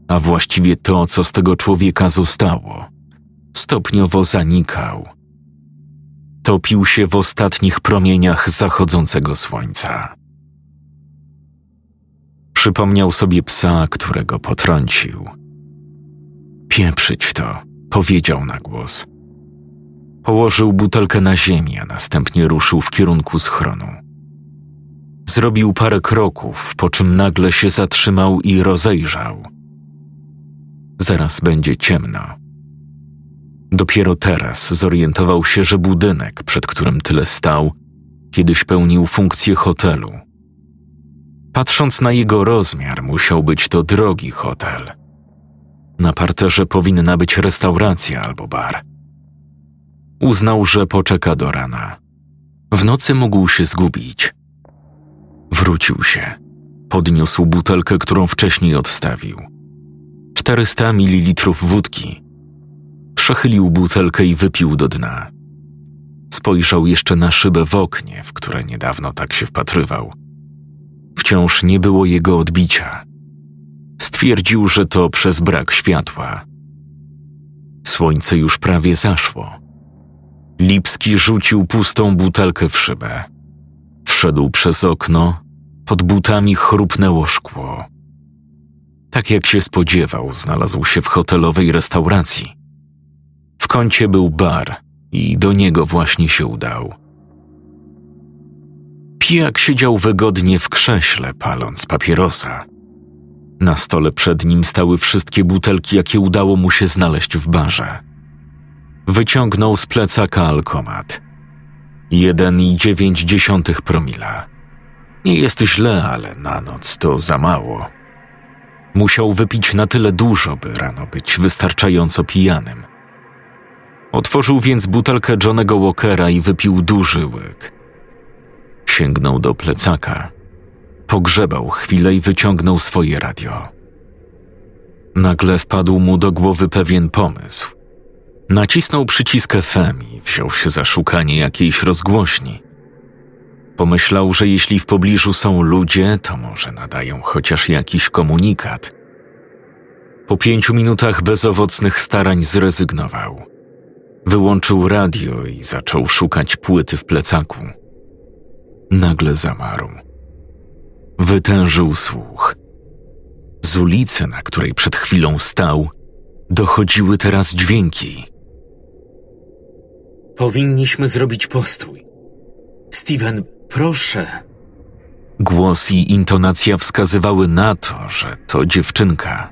a właściwie to, co z tego człowieka zostało, stopniowo zanikał. Topił się w ostatnich promieniach zachodzącego słońca. Przypomniał sobie psa, którego potrącił. Pieprzyć to, powiedział na głos. Położył butelkę na ziemię, a następnie ruszył w kierunku schronu. Zrobił parę kroków, po czym nagle się zatrzymał i rozejrzał. Zaraz będzie ciemno. Dopiero teraz zorientował się, że budynek, przed którym tyle stał, kiedyś pełnił funkcję hotelu. Patrząc na jego rozmiar, musiał być to drogi hotel. Na parterze powinna być restauracja albo bar. Uznał, że poczeka do rana. W nocy mógł się zgubić. Wrócił się. Podniósł butelkę, którą wcześniej odstawił. 400 ml wódki. Przechylił butelkę i wypił do dna. Spojrzał jeszcze na szybę w oknie, w które niedawno tak się wpatrywał. Wciąż nie było jego odbicia. Stwierdził, że to przez brak światła. Słońce już prawie zaszło. Lipski rzucił pustą butelkę w szybę. Wszedł przez okno, pod butami chrupnęło szkło. Tak jak się spodziewał, znalazł się w hotelowej restauracji. W kącie był bar i do niego właśnie się udał. Pijak siedział wygodnie w krześle, paląc papierosa. Na stole przed nim stały wszystkie butelki, jakie udało mu się znaleźć w barze. Wyciągnął z plecaka alkomat. Jeden i dziewięć dziesiątych promila. Nie jest źle, ale na noc to za mało. Musiał wypić na tyle dużo, by rano być wystarczająco pijanym. Otworzył więc butelkę Johnego Walkera i wypił duży łyk. Sięgnął do plecaka. Pogrzebał chwilę i wyciągnął swoje radio. Nagle wpadł mu do głowy pewien pomysł. Nacisnął przycisk FM i wziął się za szukanie jakiejś rozgłośni. Pomyślał, że jeśli w pobliżu są ludzie, to może nadają chociaż jakiś komunikat. Po pięciu minutach bezowocnych starań zrezygnował. Wyłączył radio i zaczął szukać płyty w plecaku. Nagle zamarł. Wytężył słuch. Z ulicy, na której przed chwilą stał, dochodziły teraz dźwięki.
Powinniśmy zrobić postój. Steven, proszę.
Głos i intonacja wskazywały na to, że to dziewczynka.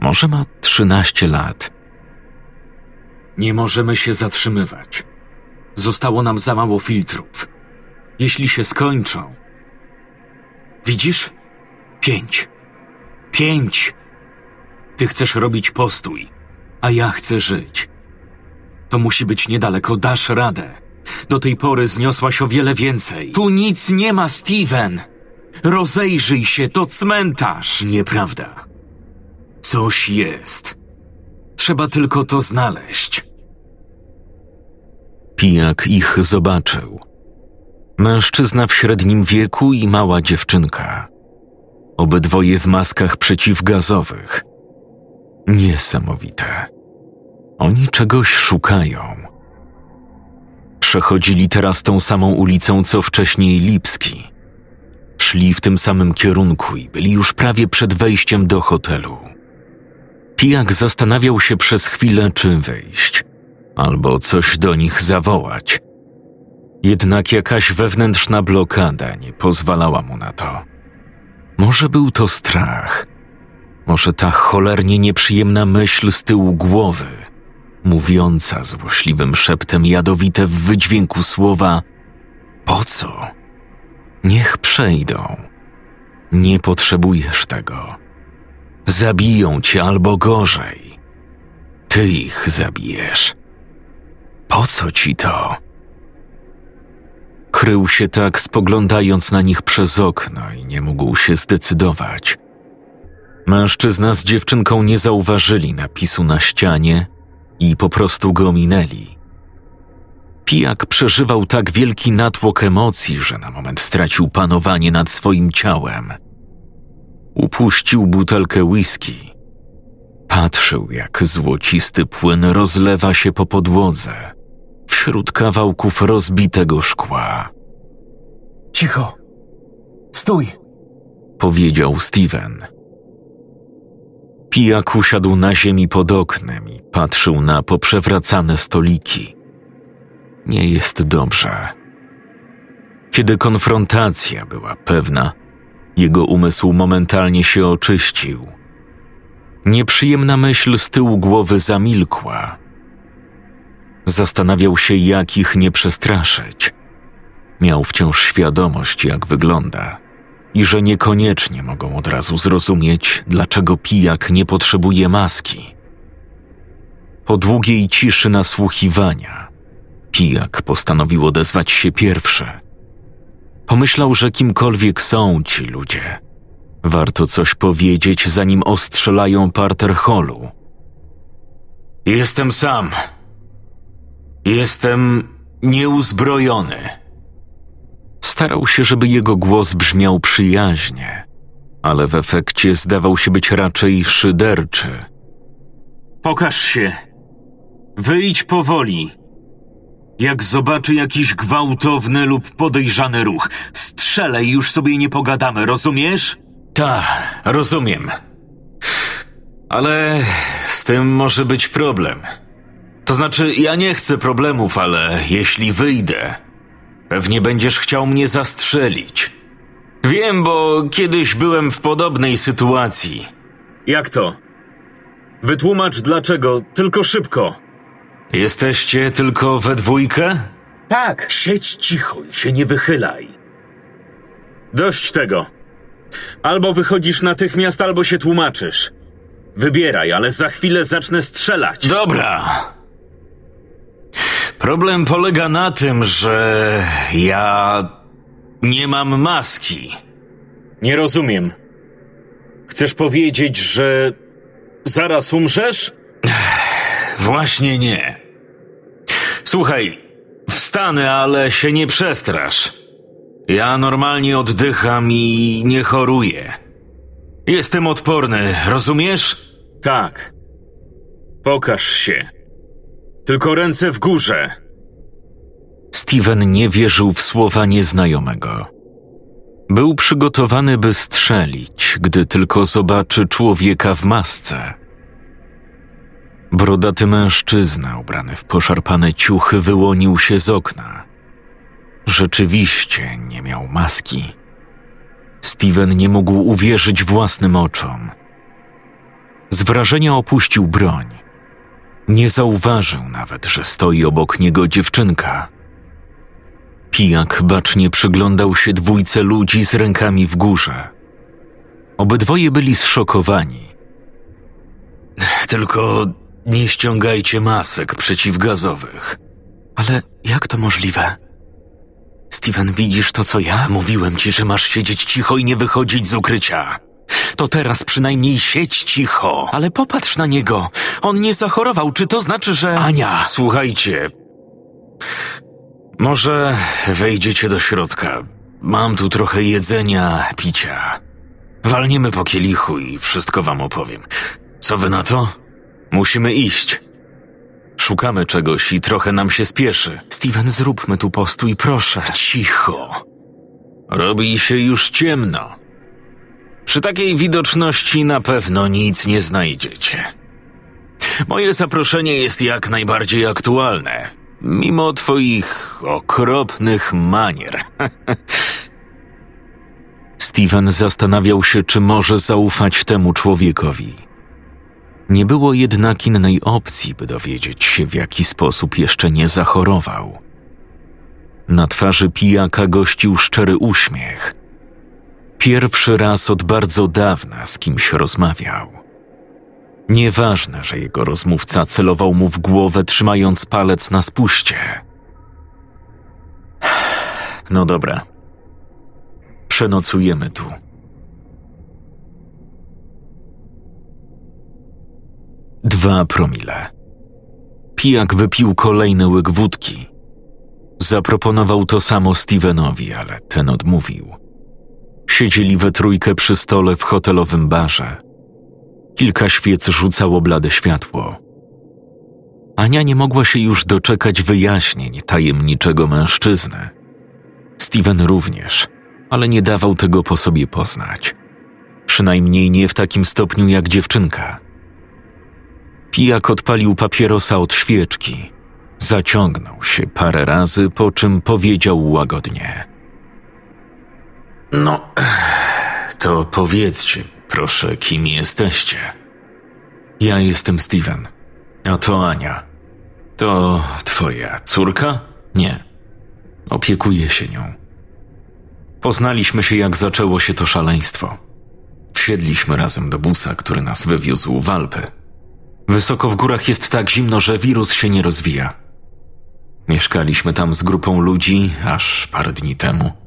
Może ma trzynaście lat.
Nie możemy się zatrzymywać. Zostało nam za mało filtrów. Jeśli się skończą. Widzisz? Pięć. Pięć. Ty chcesz robić postój, a ja chcę żyć. To musi być niedaleko, dasz radę.
Do tej pory zniosłaś o wiele więcej. Tu nic nie ma, Steven! Rozejrzyj się, to cmentarz!
Nieprawda. Coś jest. Trzeba tylko to znaleźć.
Pijak ich zobaczył. Mężczyzna w średnim wieku i mała dziewczynka. Obydwoje w maskach przeciwgazowych. Niesamowite. Oni czegoś szukają. Przechodzili teraz tą samą ulicą co wcześniej Lipski. Szli w tym samym kierunku i byli już prawie przed wejściem do hotelu. Pijak zastanawiał się przez chwilę, czy wyjść, albo coś do nich zawołać. Jednak jakaś wewnętrzna blokada nie pozwalała mu na to. Może był to strach, może ta cholernie nieprzyjemna myśl z tyłu głowy, mówiąca złośliwym szeptem jadowite w wydźwięku słowa: Po co? Niech przejdą. Nie potrzebujesz tego. Zabiją cię albo gorzej. Ty ich zabijesz. Po co ci to? Krył się tak, spoglądając na nich przez okno i nie mógł się zdecydować. Mężczyzna z dziewczynką nie zauważyli napisu na ścianie i po prostu go minęli. Pijak przeżywał tak wielki natłok emocji, że na moment stracił panowanie nad swoim ciałem. Upuścił butelkę whisky. Patrzył, jak złocisty płyn rozlewa się po podłodze, wśród kawałków rozbitego szkła.
Cicho. Stój.
Powiedział Steven. Pijak usiadł na ziemi pod oknem i patrzył na poprzewracane stoliki. Nie jest dobrze. Kiedy konfrontacja była pewna, jego umysł momentalnie się oczyścił. Nieprzyjemna myśl z tyłu głowy zamilkła. Zastanawiał się, jak ich nie przestraszyć. Miał wciąż świadomość, jak wygląda i że niekoniecznie mogą od razu zrozumieć, dlaczego pijak nie potrzebuje maski. Po długiej ciszy nasłuchiwania, pijak postanowił odezwać się pierwszy. Pomyślał, że kimkolwiek są ci ludzie, warto coś powiedzieć, zanim ostrzelają parter holu.
Jestem sam. Jestem nieuzbrojony.
Starał się, żeby jego głos brzmiał przyjaźnie, ale w efekcie zdawał się być raczej szyderczy.
Pokaż się. Wyjdź powoli. Jak zobaczy jakiś gwałtowny lub podejrzany ruch, strzelę i już sobie nie pogadamy, rozumiesz?
Ta, rozumiem. Ale z tym może być problem. To znaczy, ja nie chcę problemów, ale jeśli wyjdę, pewnie będziesz chciał mnie zastrzelić. Wiem, bo kiedyś byłem w podobnej sytuacji.
Jak to? Wytłumacz dlaczego, tylko szybko.
Jesteście tylko we dwójkę?
Tak. Siedź cicho i się nie wychylaj. Dość tego. Albo wychodzisz natychmiast, albo się tłumaczysz. Wybieraj, ale za chwilę zacznę strzelać.
Dobra. Problem polega na tym, że ja nie mam maski.
Nie rozumiem. Chcesz powiedzieć, że zaraz umrzesz?
Właśnie nie. Słuchaj, wstanę, ale się nie przestrasz. Ja normalnie oddycham i nie choruję. Jestem odporny, rozumiesz?
Tak. Pokaż się. Tylko ręce w górze.
Steven nie wierzył w słowa nieznajomego. Był przygotowany, by strzelić, gdy tylko zobaczy człowieka w masce. Brodaty mężczyzna, ubrany w poszarpane ciuchy, wyłonił się z okna. Rzeczywiście nie miał maski. Steven nie mógł uwierzyć własnym oczom. Z wrażenia opuścił broń. Nie zauważył nawet, że stoi obok niego dziewczynka. Pijak bacznie przyglądał się dwójce ludzi z rękami w górze. Obydwoje byli zszokowani. Tylko nie ściągajcie masek przeciwgazowych,
Ale jak to możliwe? Steven, widzisz to, co ja?
Mówiłem ci, że masz siedzieć cicho i nie wychodzić z ukrycia. To teraz przynajmniej siedź cicho.
Ale popatrz na niego. On nie zachorował. Czy to znaczy, że.
Ania, słuchajcie. Może wejdziecie do środka. Mam tu trochę jedzenia, picia. Walniemy po kielichu i wszystko wam opowiem. Co wy na to? Musimy iść. Szukamy czegoś i trochę nam się spieszy.
Steven, zróbmy tu postój, proszę.
Cicho. Robi się już ciemno. Przy takiej widoczności na pewno nic nie znajdziecie. Moje zaproszenie jest jak najbardziej aktualne, mimo twoich okropnych manier.
Steven zastanawiał się, czy może zaufać temu człowiekowi. Nie było jednak innej opcji, by dowiedzieć się, w jaki sposób jeszcze nie zachorował. Na twarzy pijaka gościł szczery uśmiech. Pierwszy raz od bardzo dawna z kimś rozmawiał. Nieważne, że jego rozmówca celował mu w głowę, trzymając palec na spuście.
No dobra. Przenocujemy tu.
Dwa promile. Pijak wypił kolejny łyk wódki. Zaproponował to samo Stevenowi, ale ten odmówił. Siedzieli we trójkę przy stole w hotelowym barze. Kilka świec rzucało blade światło. Ania nie mogła się już doczekać wyjaśnień tajemniczego mężczyzny. Steven również, ale nie dawał tego po sobie poznać. Przynajmniej nie w takim stopniu jak dziewczynka. Pijak odpalił papierosa od świeczki. Zaciągnął się parę razy, po czym powiedział łagodnie.
No, to powiedzcie, proszę, kim jesteście?
Ja jestem Steven.
A to Ania. To twoja córka?
Nie. Opiekuję się nią. Poznaliśmy się, jak zaczęło się to szaleństwo. Wsiedliśmy razem do busa, który nas wywiózł w Alpy. Wysoko w górach jest tak zimno, że wirus się nie rozwija. Mieszkaliśmy tam z grupą ludzi aż parę dni temu.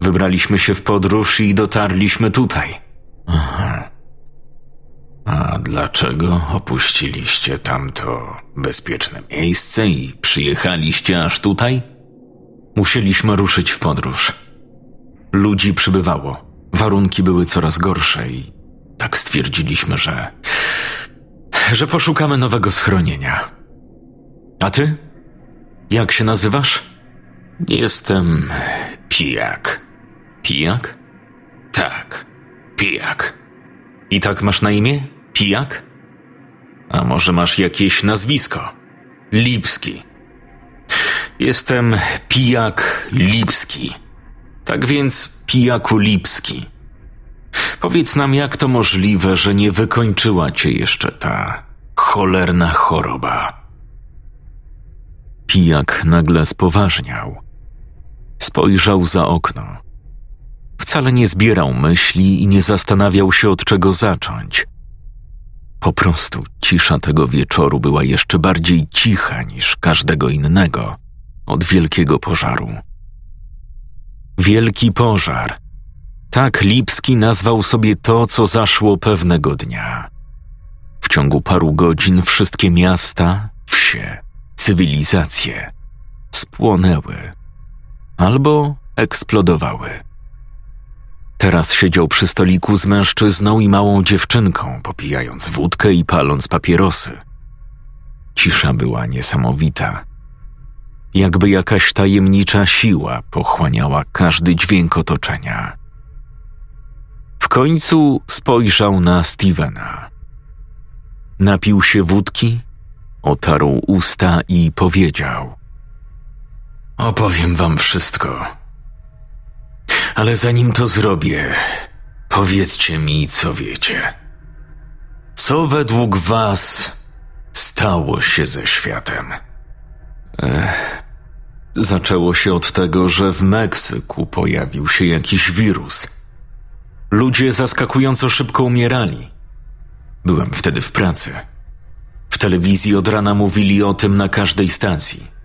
Wybraliśmy się w podróż i dotarliśmy tutaj.
Aha. A dlaczego opuściliście tamto bezpieczne miejsce i przyjechaliście aż tutaj?
Musieliśmy ruszyć w podróż. Ludzi przybywało, warunki były coraz gorsze i tak stwierdziliśmy, że. że poszukamy nowego schronienia. A ty? Jak się nazywasz?
Jestem pijak.
Pijak?
Tak, pijak.
I tak masz na imię? Pijak? A może masz jakieś nazwisko?
Lipski.
Jestem pijak Lipski. Tak więc pijaku Lipski. Powiedz nam, jak to możliwe, że nie wykończyła cię jeszcze ta cholerna choroba. Pijak nagle spoważniał. Spojrzał za okno. Wcale nie zbierał myśli i nie zastanawiał się, od czego zacząć. Po prostu cisza tego wieczoru była jeszcze bardziej cicha niż każdego innego od wielkiego pożaru. Wielki pożar. Tak Lipski nazwał sobie to, co zaszło pewnego dnia. W ciągu paru godzin wszystkie miasta, wsie, cywilizacje spłonęły albo eksplodowały. Teraz siedział przy stoliku z mężczyzną i małą dziewczynką, popijając wódkę i paląc papierosy. Cisza była niesamowita. Jakby jakaś tajemnicza siła pochłaniała każdy dźwięk otoczenia. W końcu spojrzał na Stevena. Napił się wódki, otarł usta i powiedział:
Opowiem wam wszystko. Ale zanim to zrobię, powiedzcie mi, co wiecie. Co według was stało się ze światem?
Ech, zaczęło się od tego, że w Meksyku pojawił się jakiś wirus. Ludzie zaskakująco szybko umierali. Byłem wtedy w pracy. W telewizji od rana mówili o tym na każdej stacji.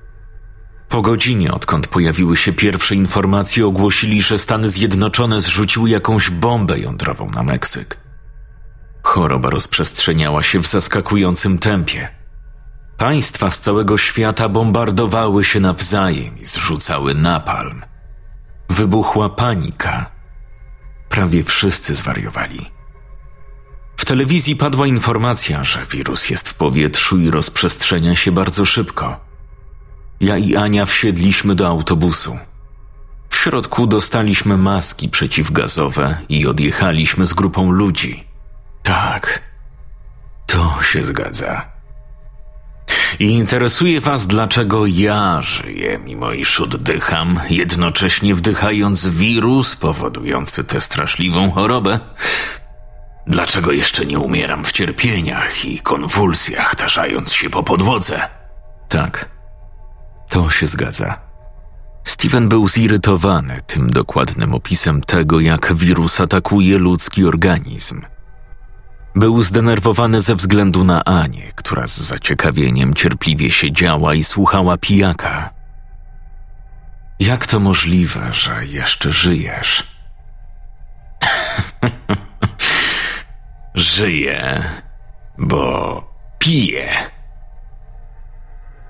Po godzinie, odkąd pojawiły się pierwsze informacje, ogłosili, że Stany Zjednoczone zrzuciły jakąś bombę jądrową na Meksyk. Choroba rozprzestrzeniała się w zaskakującym tempie. Państwa z całego świata bombardowały się nawzajem i zrzucały napalm. Wybuchła panika. Prawie wszyscy zwariowali. W telewizji padła informacja, że wirus jest w powietrzu i rozprzestrzenia się bardzo szybko. Ja i Ania wsiedliśmy do autobusu. W środku dostaliśmy maski przeciwgazowe i odjechaliśmy z grupą ludzi. Tak, to się zgadza. I interesuje Was, dlaczego ja żyję, mimo iż oddycham, jednocześnie wdychając wirus powodujący tę straszliwą chorobę? Dlaczego jeszcze nie umieram w cierpieniach i konwulsjach, tarzając się po podłodze? Tak, to się zgadza. Steven był zirytowany tym dokładnym opisem tego, jak wirus atakuje ludzki organizm. Był zdenerwowany ze względu na Anię, która z zaciekawieniem cierpliwie siedziała i słuchała pijaka. Jak to możliwe, że jeszcze żyjesz? Żyję, bo piję.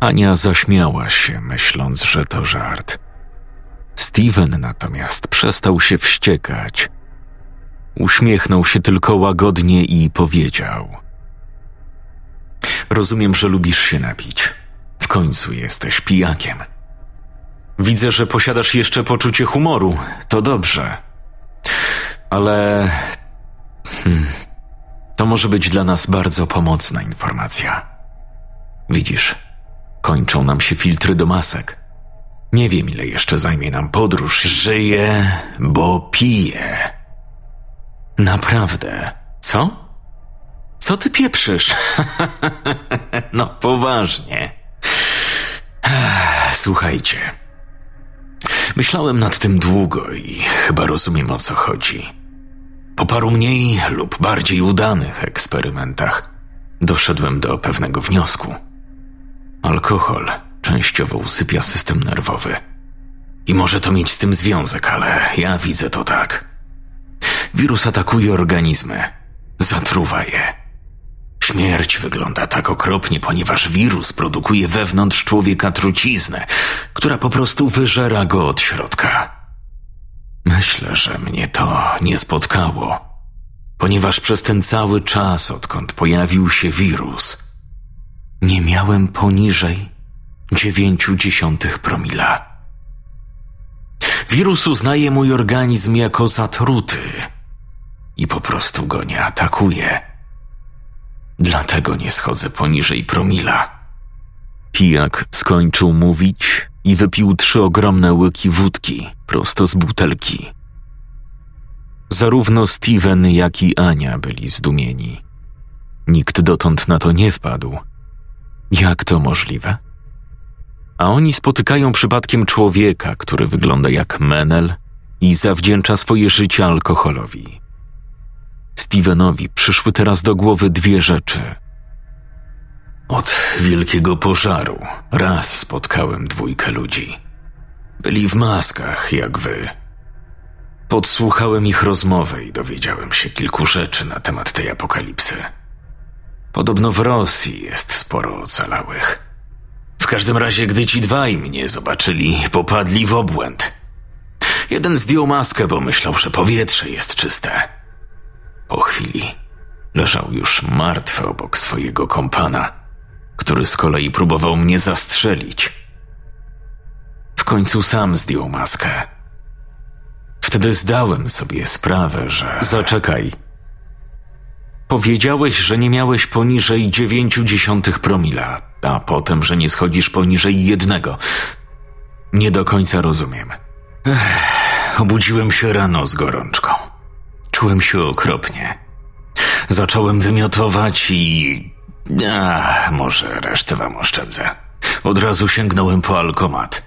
Ania zaśmiała się, myśląc, że to żart. Steven natomiast przestał się wściekać. Uśmiechnął się tylko łagodnie i powiedział: Rozumiem, że lubisz się napić. W końcu jesteś pijakiem. Widzę, że posiadasz jeszcze poczucie humoru. To dobrze. Ale. Hmm, to może być dla nas bardzo pomocna informacja. Widzisz, kończą nam się filtry do masek. Nie wiem, ile jeszcze zajmie nam podróż. Żyję, bo piję. Naprawdę. Co? Co ty pieprzysz? no, poważnie. Słuchajcie. Myślałem nad tym długo i chyba rozumiem o co chodzi. Po paru mniej lub bardziej udanych eksperymentach doszedłem do pewnego wniosku. Alkohol częściowo usypia system nerwowy. I może to mieć z tym związek, ale ja widzę to tak. Wirus atakuje organizmy, zatruwa je. Śmierć wygląda tak okropnie, ponieważ wirus produkuje wewnątrz człowieka truciznę, która po prostu wyżera go od środka. Myślę, że mnie to nie spotkało, ponieważ przez ten cały czas, odkąd pojawił się wirus, nie miałem poniżej dziewięciu dziesiątych promila. Wirus uznaje mój organizm jako zatruty i po prostu go nie atakuje. Dlatego nie schodzę poniżej promila. Pijak skończył mówić i wypił trzy ogromne łyki wódki prosto z butelki. Zarówno Steven, jak i Ania byli zdumieni. Nikt dotąd na to nie wpadł. Jak to możliwe? A oni spotykają przypadkiem człowieka, który wygląda jak Menel i zawdzięcza swoje życie alkoholowi. Stevenowi przyszły teraz do głowy dwie rzeczy. Od wielkiego pożaru raz spotkałem dwójkę ludzi. Byli w maskach, jak wy. Podsłuchałem ich rozmowę i dowiedziałem się kilku rzeczy na temat tej apokalipsy. Podobno w Rosji jest sporo ocalałych. W każdym razie, gdy ci dwaj mnie zobaczyli, popadli w obłęd. Jeden zdjął maskę, bo myślał, że powietrze jest czyste. Po chwili leżał już martwy obok swojego kompana, który z kolei próbował mnie zastrzelić. W końcu sam zdjął maskę. Wtedy zdałem sobie sprawę, że. Zaczekaj. Powiedziałeś, że nie miałeś poniżej dziewięciu dziesiątych promila, a potem, że nie schodzisz poniżej jednego. Nie do końca rozumiem. Ech, obudziłem się rano z gorączką. Czułem się okropnie. Zacząłem wymiotować i. A, może resztę wam oszczędzę. Od razu sięgnąłem po alkomat.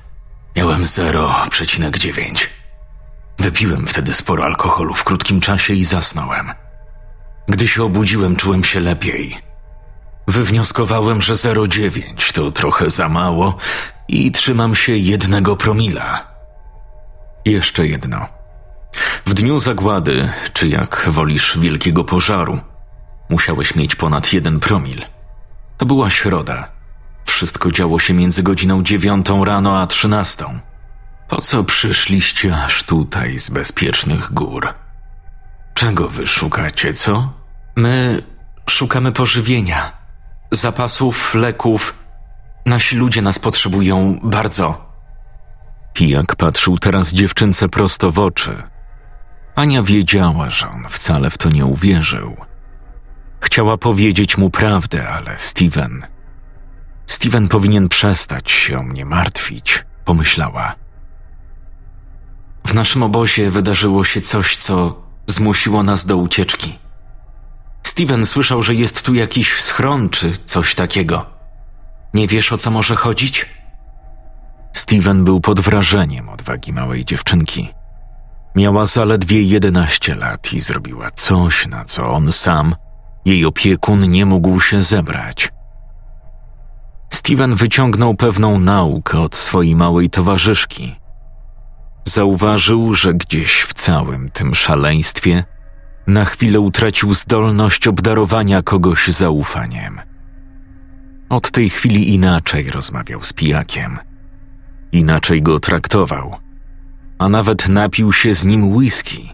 Miałem 0,9. Wypiłem wtedy sporo alkoholu w krótkim czasie i zasnąłem. Gdy się obudziłem, czułem się lepiej. Wywnioskowałem, że 0,9 to trochę za mało i trzymam się jednego promila. Jeszcze jedno. W dniu zagłady, czy jak wolisz wielkiego pożaru, musiałeś mieć ponad jeden promil. To była środa. Wszystko działo się między godziną dziewiątą rano a trzynastą. Po co przyszliście aż tutaj z bezpiecznych gór? Czego wy szukacie, co? My szukamy pożywienia, zapasów, leków. Nasi ludzie nas potrzebują bardzo. Pijak patrzył teraz dziewczynce prosto w oczy. Ania wiedziała, że on wcale w to nie uwierzył. Chciała powiedzieć mu prawdę, ale Steven. Steven powinien przestać się o mnie martwić, pomyślała. W naszym obozie wydarzyło się coś, co zmusiło nas do ucieczki. Steven słyszał, że jest tu jakiś schron czy coś takiego. Nie wiesz o co może chodzić? Steven był pod wrażeniem odwagi małej dziewczynki. Miała zaledwie 11 lat i zrobiła coś, na co on sam, jej opiekun, nie mógł się zebrać. Steven wyciągnął pewną naukę od swojej małej towarzyszki. Zauważył, że gdzieś w całym tym szaleństwie na chwilę utracił zdolność obdarowania kogoś zaufaniem. Od tej chwili inaczej rozmawiał z pijakiem. Inaczej go traktował, a nawet napił się z nim whisky.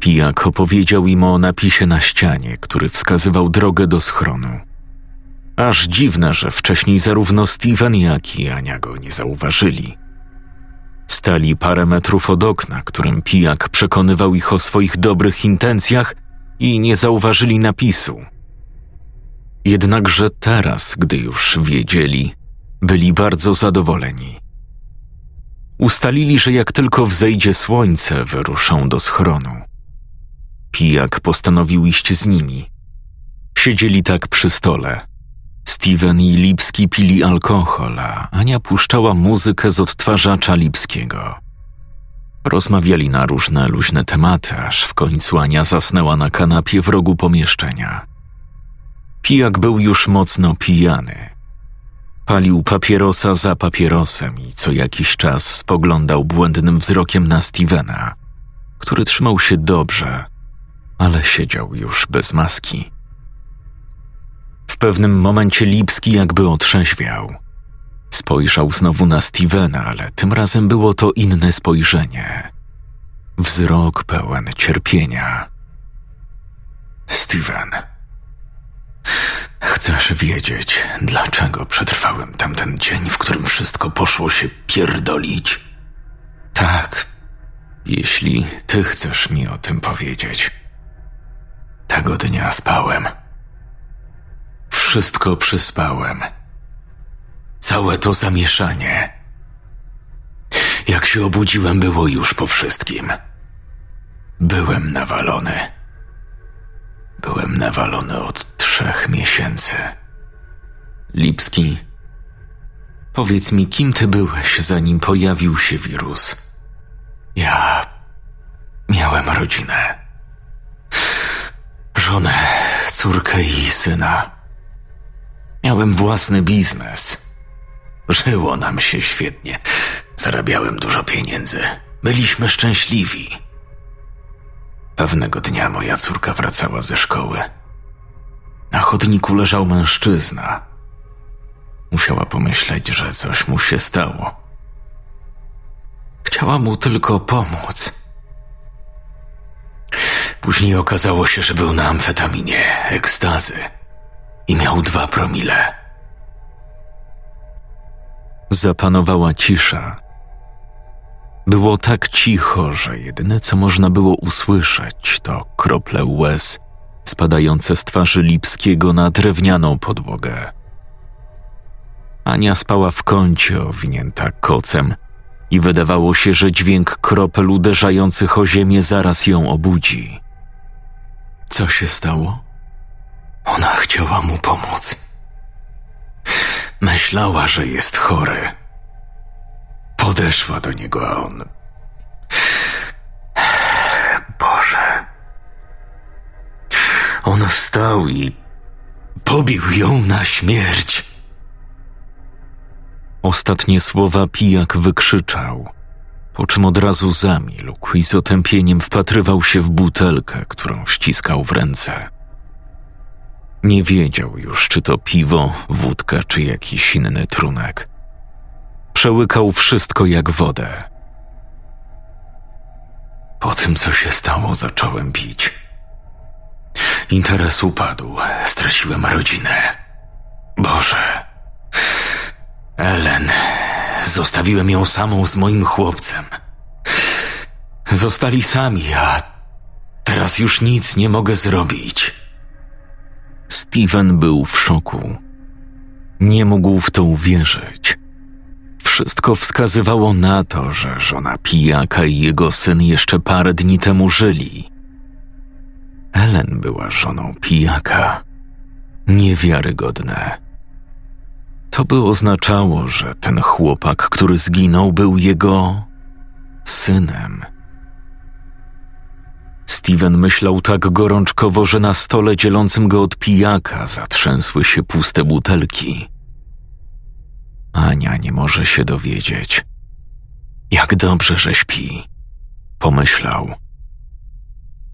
Pijak opowiedział im o napisie na ścianie, który wskazywał drogę do schronu. Aż dziwne, że wcześniej zarówno Steven, jak i Ania go nie zauważyli. Stali parę metrów od okna, którym pijak przekonywał ich o swoich dobrych intencjach i nie zauważyli napisu. Jednakże teraz, gdy już wiedzieli, byli bardzo zadowoleni. Ustalili, że jak tylko wzejdzie słońce, wyruszą do schronu. Pijak postanowił iść z nimi. Siedzieli tak przy stole. Steven i Lipski pili alkohol, a Ania puszczała muzykę z odtwarzacza Lipskiego. Rozmawiali na różne luźne tematy, aż w końcu Ania zasnęła na kanapie w rogu pomieszczenia. Pijak był już mocno pijany. Palił papierosa za papierosem i co jakiś czas spoglądał błędnym wzrokiem na Stevena, który trzymał się dobrze, ale siedział już bez maski. W pewnym momencie Lipski jakby otrzeźwiał. Spojrzał znowu na Stevena, ale tym razem było to inne spojrzenie. Wzrok pełen cierpienia. Steven, chcesz wiedzieć, dlaczego przetrwałem tamten dzień, w którym wszystko poszło się pierdolić? Tak, jeśli ty chcesz mi o tym powiedzieć. Tego dnia spałem. Wszystko przyspałem. Całe to zamieszanie. Jak się obudziłem, było już po wszystkim. Byłem nawalony. Byłem nawalony od trzech miesięcy. Lipski, powiedz mi, kim ty byłeś, zanim pojawił się wirus? Ja miałem rodzinę. Żonę, córkę i syna. Miałem własny biznes. Żyło nam się świetnie. Zarabiałem dużo pieniędzy. Byliśmy szczęśliwi. Pewnego dnia moja córka wracała ze szkoły. Na chodniku leżał mężczyzna. Musiała pomyśleć, że coś mu się stało. Chciała mu tylko pomóc. Później okazało się, że był na amfetaminie, ekstazy i miał dwa promile. Zapanowała cisza. Było tak cicho, że jedyne co można było usłyszeć to krople łez spadające z twarzy Lipskiego na drewnianą podłogę. Ania spała w kącie, owinięta kocem, i wydawało się, że dźwięk kropel uderzających o ziemię zaraz ją obudzi. Co się stało? Ona chciała mu pomóc. Myślała, że jest chory. Podeszła do niego, a on. Boże. On wstał i pobił ją na śmierć. Ostatnie słowa pijak wykrzyczał, po czym od razu zamilkł i z otępieniem wpatrywał się w butelkę, którą ściskał w ręce. Nie wiedział już, czy to piwo, wódka, czy jakiś inny trunek. Przełykał wszystko jak wodę. Po tym, co się stało, zacząłem pić. Interes upadł, straciłem rodzinę. Boże. Ellen. Zostawiłem ją samą z moim chłopcem. Zostali sami, a teraz już nic nie mogę zrobić. Steven był w szoku. Nie mógł w to uwierzyć. Wszystko wskazywało na to, że żona pijaka i jego syn jeszcze parę dni temu żyli. Ellen była żoną pijaka. Niewiarygodne. To by oznaczało, że ten chłopak, który zginął, był jego synem. Steven myślał tak gorączkowo, że na stole dzielącym go od pijaka zatrzęsły się puste butelki. Ania nie może się dowiedzieć. Jak dobrze, że śpi, pomyślał.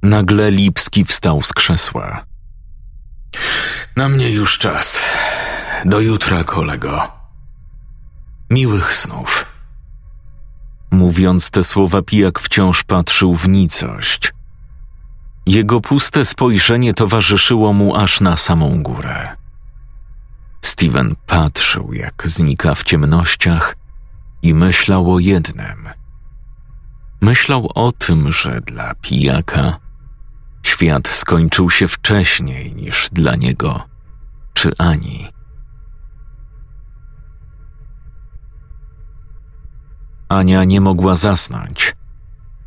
Nagle Lipski wstał z krzesła. Na mnie już czas. Do jutra, kolego. Miłych snów. Mówiąc te słowa, pijak wciąż patrzył w nicość. Jego puste spojrzenie towarzyszyło mu aż na samą górę. Steven patrzył, jak znika w ciemnościach i myślał o jednym. Myślał o tym, że dla pijaka świat skończył się wcześniej niż dla niego czy Ani. Ania nie mogła zasnąć.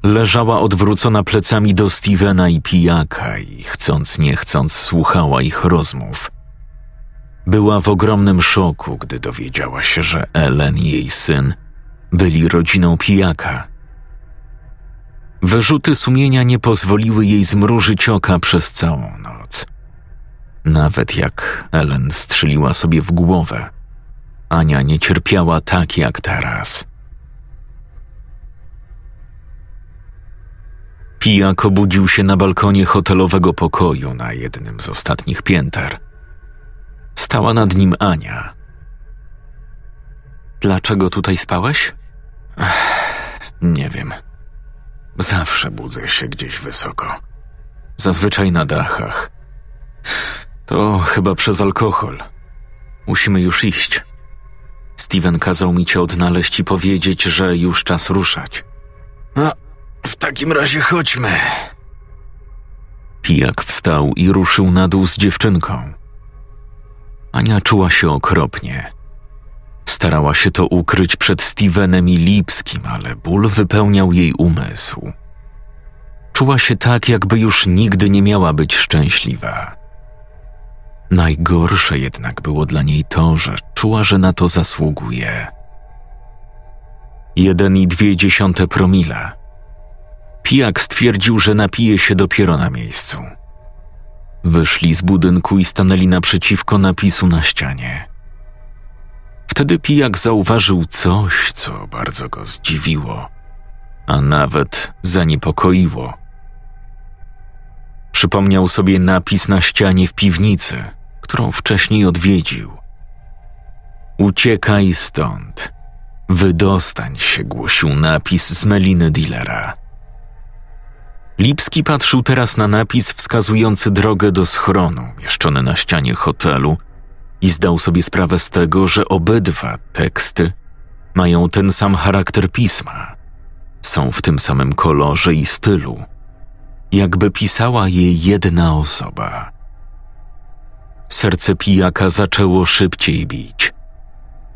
Leżała odwrócona plecami do Stevena i pijaka i chcąc nie chcąc słuchała ich rozmów. Była w ogromnym szoku, gdy dowiedziała się, że Ellen i jej syn byli rodziną pijaka. Wyrzuty sumienia nie pozwoliły jej zmrużyć oka przez całą noc. Nawet jak Ellen strzeliła sobie w głowę, Ania nie cierpiała tak jak teraz. Pijak obudził się na balkonie hotelowego pokoju na jednym z ostatnich pięter. Stała nad nim Ania. Dlaczego tutaj spałeś? Ech, nie wiem. Zawsze budzę się gdzieś wysoko. Zazwyczaj na dachach. To chyba przez alkohol. Musimy już iść. Steven kazał mi cię odnaleźć i powiedzieć, że już czas ruszać. No, w takim razie chodźmy. Pijak wstał i ruszył na dół z dziewczynką. Ania czuła się okropnie. Starała się to ukryć przed Stevenem i Lipskim, ale ból wypełniał jej umysł. Czuła się tak, jakby już nigdy nie miała być szczęśliwa. Najgorsze jednak było dla niej to, że czuła, że na to zasługuje. Jeden i dwie dziesiąte promila. Pijak stwierdził, że napije się dopiero na miejscu. Wyszli z budynku i stanęli naprzeciwko napisu na ścianie. Wtedy pijak zauważył coś, co bardzo go zdziwiło, a nawet zaniepokoiło. Przypomniał sobie napis na ścianie w piwnicy, którą wcześniej odwiedził. Uciekaj stąd. Wydostań się, głosił napis z meliny dealera. Lipski patrzył teraz na napis wskazujący drogę do schronu mieszczony na ścianie hotelu i zdał sobie sprawę z tego, że obydwa teksty mają ten sam charakter pisma. Są w tym samym kolorze i stylu, jakby pisała je jedna osoba. Serce pijaka zaczęło szybciej bić.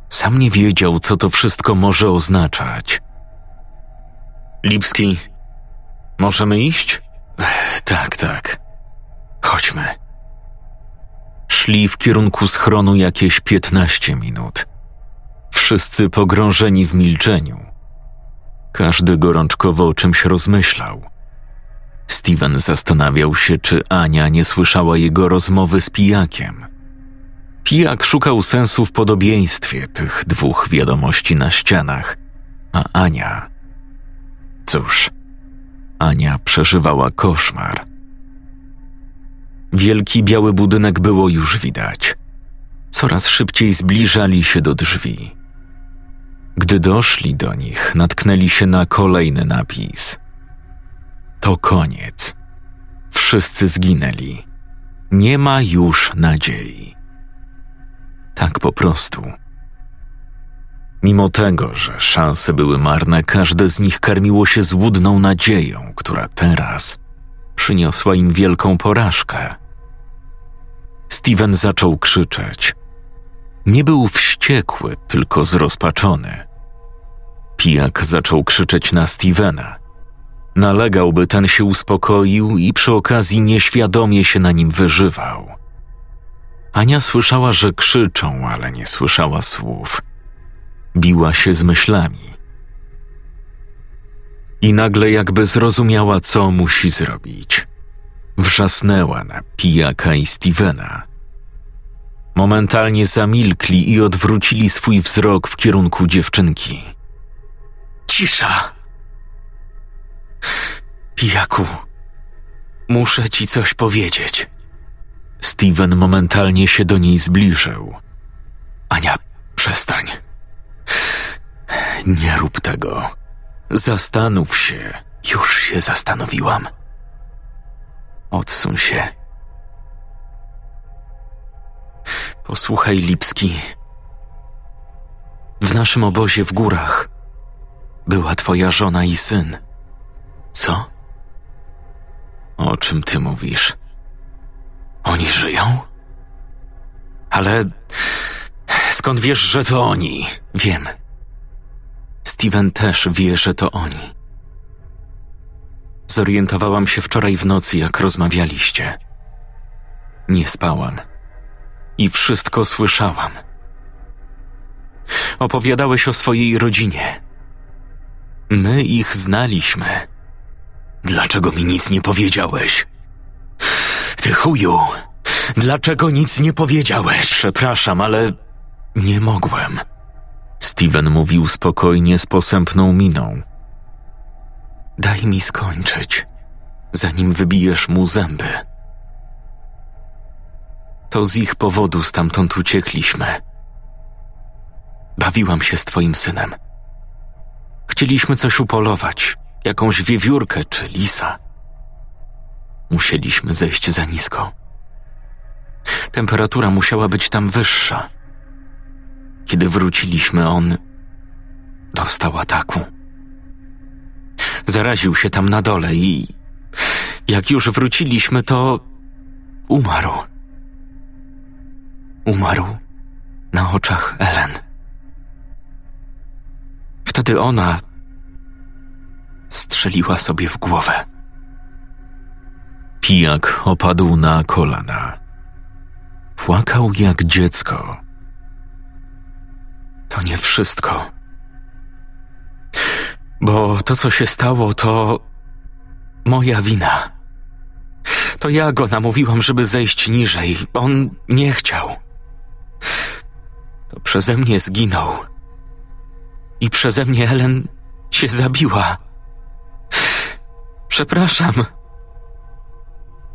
Sam nie wiedział, co to wszystko może oznaczać. Lipski, możemy iść? Tak, tak. Chodźmy. Szli w kierunku schronu jakieś piętnaście minut. Wszyscy pogrążeni w milczeniu. Każdy gorączkowo o czymś rozmyślał. Steven zastanawiał się, czy Ania nie słyszała jego rozmowy z pijakiem. Pijak szukał sensu w podobieństwie tych dwóch wiadomości na ścianach, a Ania. Cóż, Ania przeżywała koszmar. Wielki biały budynek było już widać. Coraz szybciej zbliżali się do drzwi. Gdy doszli do nich, natknęli się na kolejny napis. To koniec. Wszyscy zginęli. Nie ma już nadziei. Tak po prostu. Mimo tego, że szanse były marne, każde z nich karmiło się złudną nadzieją, która teraz przyniosła im wielką porażkę. Steven zaczął krzyczeć. Nie był wściekły, tylko zrozpaczony. Pijak zaczął krzyczeć na Stevena. Nalegał, by ten się uspokoił i przy okazji nieświadomie się na nim wyżywał. Ania słyszała, że krzyczą, ale nie słyszała słów. Biła się z myślami. I nagle jakby zrozumiała, co musi zrobić. Wrzasnęła na pijaka i Stevena. Momentalnie zamilkli i odwrócili swój wzrok w kierunku dziewczynki. Cisza! Pijaku, muszę ci coś powiedzieć. Steven momentalnie się do niej zbliżył. Ania, przestań. Nie rób tego. Zastanów się. Już się zastanowiłam. Odsuń się. Posłuchaj, Lipski. W naszym obozie w górach była twoja żona i syn. Co? O czym ty mówisz? Oni żyją? Ale skąd wiesz, że to oni? Wiem. Steven też wie, że to oni. Zorientowałam się wczoraj w nocy, jak rozmawialiście. Nie spałam i wszystko słyszałam. Opowiadałeś o swojej rodzinie. My ich znaliśmy. Dlaczego mi nic nie powiedziałeś? Ty chuju! Dlaczego nic nie powiedziałeś? Przepraszam, ale nie mogłem. Steven mówił spokojnie z posępną miną. Daj mi skończyć, zanim wybijesz mu zęby. To z ich powodu stamtąd uciekliśmy. Bawiłam się z twoim synem. Chcieliśmy coś upolować, jakąś wiewiórkę czy lisa. Musieliśmy zejść za nisko. Temperatura musiała być tam wyższa. Kiedy wróciliśmy, on dostał ataku. Zaraził się tam na dole i jak już wróciliśmy, to umarł. Umarł na oczach Ellen. Wtedy ona strzeliła sobie w głowę. Pijak opadł na kolana. Płakał jak dziecko. Nie wszystko. Bo to, co się stało, to moja wina. To ja go namówiłam, żeby zejść niżej. On nie chciał. To przeze mnie zginął. I przeze mnie Ellen się zabiła. Przepraszam.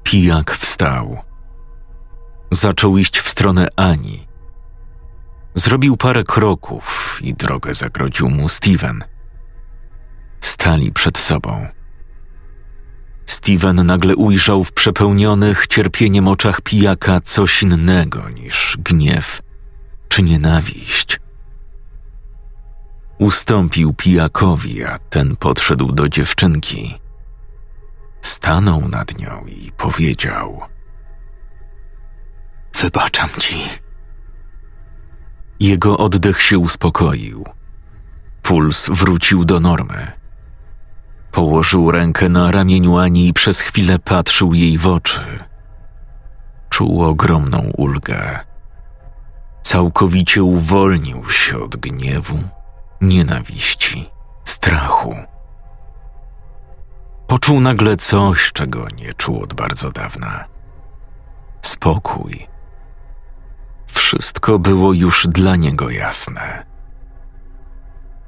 Pijak wstał. Zaczął iść w stronę Ani. Zrobił parę kroków i drogę zagrodził mu Steven. Stali przed sobą. Steven nagle ujrzał w przepełnionych cierpieniem oczach pijaka coś innego niż gniew czy nienawiść. Ustąpił pijakowi, a ten podszedł do dziewczynki. Stanął nad nią i powiedział: Wybaczam ci. Jego oddech się uspokoił. Puls wrócił do normy. Położył rękę na ramieniu Ani i przez chwilę patrzył jej w oczy. Czuł ogromną ulgę. Całkowicie uwolnił się od gniewu, nienawiści, strachu. Poczuł nagle coś, czego nie czuł od bardzo dawna. Spokój.
Wszystko było już dla niego jasne.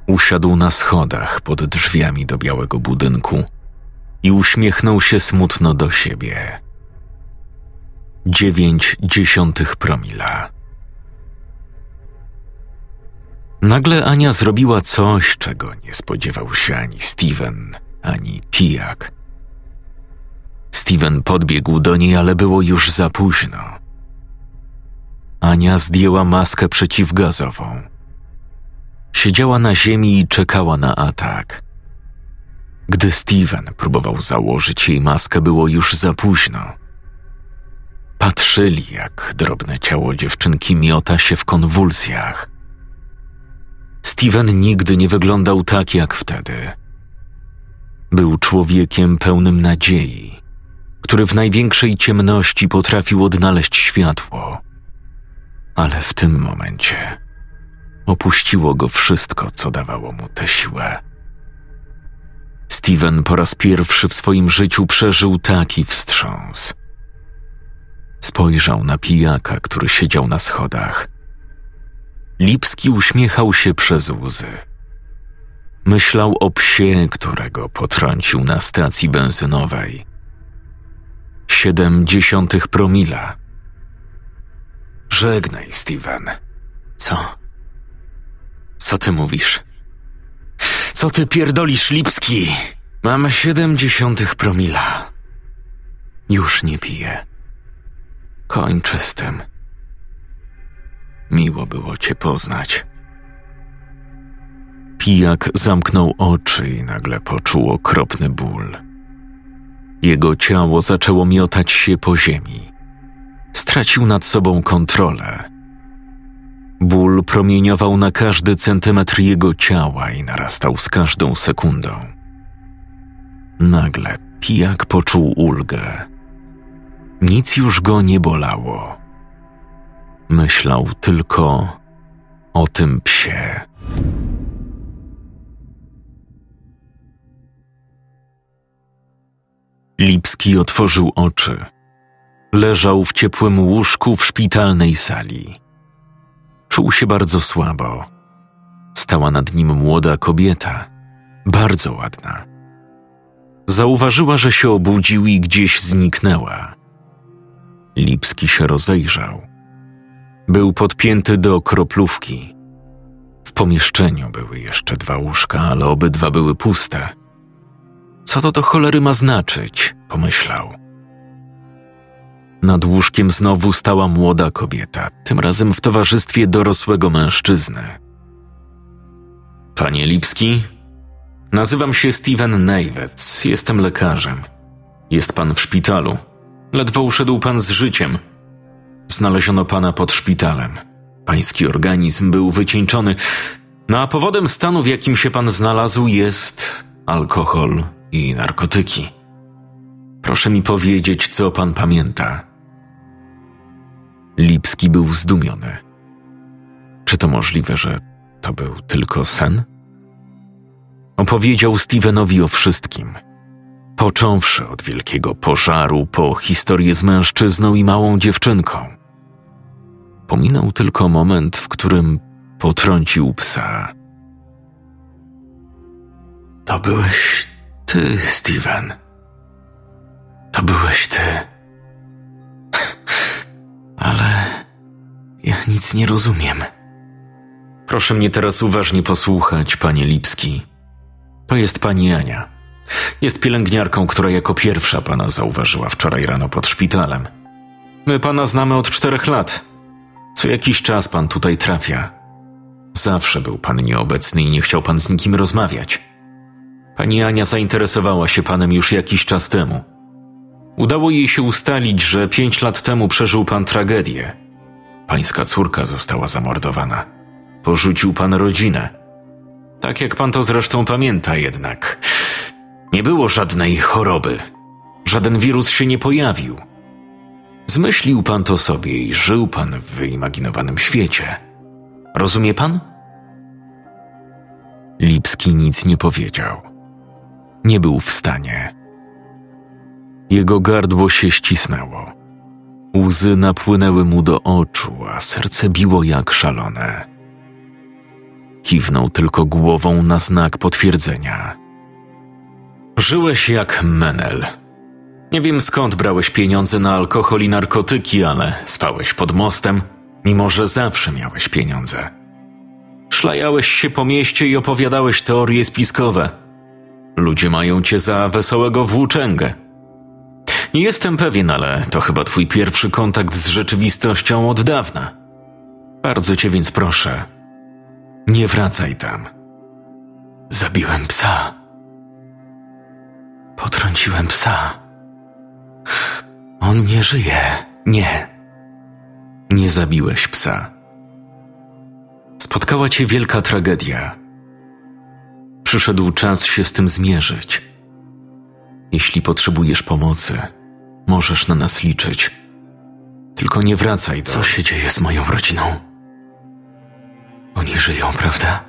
Usiadł na schodach pod drzwiami do białego budynku i uśmiechnął się smutno do siebie. Dziewięć dziesiątych promila. Nagle Ania zrobiła coś, czego nie spodziewał się ani Steven, ani pijak. Steven podbiegł do niej, ale było już za późno. Ania zdjęła maskę przeciwgazową. Siedziała na ziemi i czekała na atak. Gdy Steven próbował założyć jej maskę, było już za późno. Patrzyli, jak drobne ciało dziewczynki miota się w konwulsjach. Steven nigdy nie wyglądał tak jak wtedy. Był człowiekiem pełnym nadziei, który w największej ciemności potrafił odnaleźć światło. Ale w tym momencie opuściło go wszystko, co dawało mu tę siłę. Steven po raz pierwszy w swoim życiu przeżył taki wstrząs. Spojrzał na pijaka, który siedział na schodach. Lipski uśmiechał się przez łzy. Myślał o psie, którego potrącił na stacji benzynowej. Siedem dziesiątych promila. Żegnaj, Steven. Co? Co ty mówisz? Co ty pierdolisz, Lipski? Mam siedemdziesiątych promila. Już nie piję. Kończę z tym. Miło było cię poznać. Pijak zamknął oczy i nagle poczuł okropny ból. Jego ciało zaczęło miotać się po ziemi. Stracił nad sobą kontrolę. Ból promieniował na każdy centymetr jego ciała i narastał z każdą sekundą. Nagle pijak poczuł ulgę. Nic już go nie bolało. Myślał tylko o tym psie. Lipski otworzył oczy. Leżał w ciepłym łóżku w szpitalnej sali. Czuł się bardzo słabo. Stała nad nim młoda kobieta, bardzo ładna. Zauważyła, że się obudził i gdzieś zniknęła. Lipski się rozejrzał. Był podpięty do kroplówki. W pomieszczeniu były jeszcze dwa łóżka, ale obydwa były puste. Co to do cholery ma znaczyć? pomyślał. Nad łóżkiem znowu stała młoda kobieta, tym razem w towarzystwie dorosłego mężczyzny. Panie Lipski, nazywam się Steven Neiwec, jestem lekarzem. Jest pan w szpitalu. Ledwo uszedł pan z życiem. Znaleziono pana pod szpitalem. Pański organizm był wycieńczony, no a powodem stanu, w jakim się pan znalazł, jest alkohol i narkotyki. Proszę mi powiedzieć, co pan pamięta. Lipski był zdumiony. Czy to możliwe, że to był tylko sen? Opowiedział Stevenowi o wszystkim. Począwszy od wielkiego pożaru, po historię z mężczyzną i małą dziewczynką. Pominął tylko moment, w którym potrącił psa. To byłeś ty, Steven. To byłeś ty. Ale ja nic nie rozumiem. Proszę mnie teraz uważnie posłuchać, panie Lipski. To jest pani Ania. Jest pielęgniarką, która jako pierwsza pana zauważyła wczoraj rano pod szpitalem. My pana znamy od czterech lat. Co jakiś czas pan tutaj trafia. Zawsze był pan nieobecny i nie chciał pan z nikim rozmawiać. Pani Ania zainteresowała się panem już jakiś czas temu. Udało jej się ustalić, że pięć lat temu przeżył pan tragedię. Pańska córka została zamordowana. Porzucił pan rodzinę. Tak jak pan to zresztą pamięta jednak. Nie było żadnej choroby. Żaden wirus się nie pojawił. Zmyślił pan to sobie i żył pan w wyimaginowanym świecie. Rozumie pan? Lipski nic nie powiedział. Nie był w stanie. Jego gardło się ścisnęło.
Łzy napłynęły mu do oczu, a serce biło jak szalone. Kiwnął tylko głową na znak potwierdzenia. Żyłeś jak menel. Nie wiem skąd brałeś pieniądze na alkohol i narkotyki, ale spałeś pod mostem, mimo że zawsze miałeś pieniądze. Szlajałeś się po mieście i opowiadałeś teorie spiskowe. Ludzie mają cię za wesołego włóczęgę. Jestem pewien, ale to chyba twój pierwszy kontakt z rzeczywistością od dawna. Bardzo cię więc proszę, nie wracaj tam. Zabiłem psa. Potrąciłem psa. On nie żyje. Nie. Nie zabiłeś psa. Spotkała cię wielka tragedia. Przyszedł czas się z tym zmierzyć. Jeśli potrzebujesz pomocy, możesz na nas liczyć. Tylko nie wracaj. Co się dzieje z moją rodziną? Oni żyją, prawda?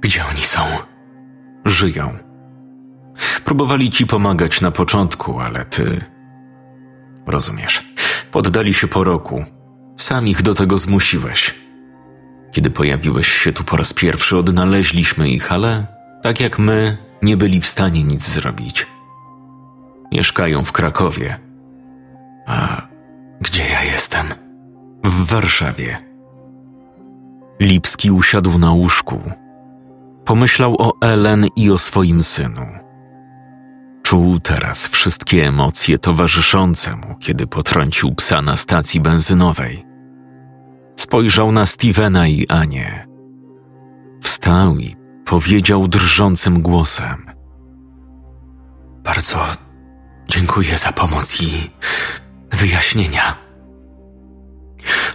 Gdzie oni są? Żyją. Próbowali ci pomagać na początku, ale ty. Rozumiesz. Poddali się po roku. Sam ich do tego zmusiłeś. Kiedy pojawiłeś się tu po raz pierwszy, odnaleźliśmy ich, ale tak jak my, nie byli w stanie nic zrobić. Mieszkają w Krakowie. A gdzie ja jestem? W Warszawie. Lipski usiadł na łóżku. Pomyślał o Ellen i o swoim synu. Czuł teraz wszystkie emocje towarzyszące mu, kiedy potrącił psa na stacji benzynowej. Spojrzał na Stevena i Anię. Wstał i powiedział drżącym głosem: Bardzo dziękuję za pomoc i wyjaśnienia.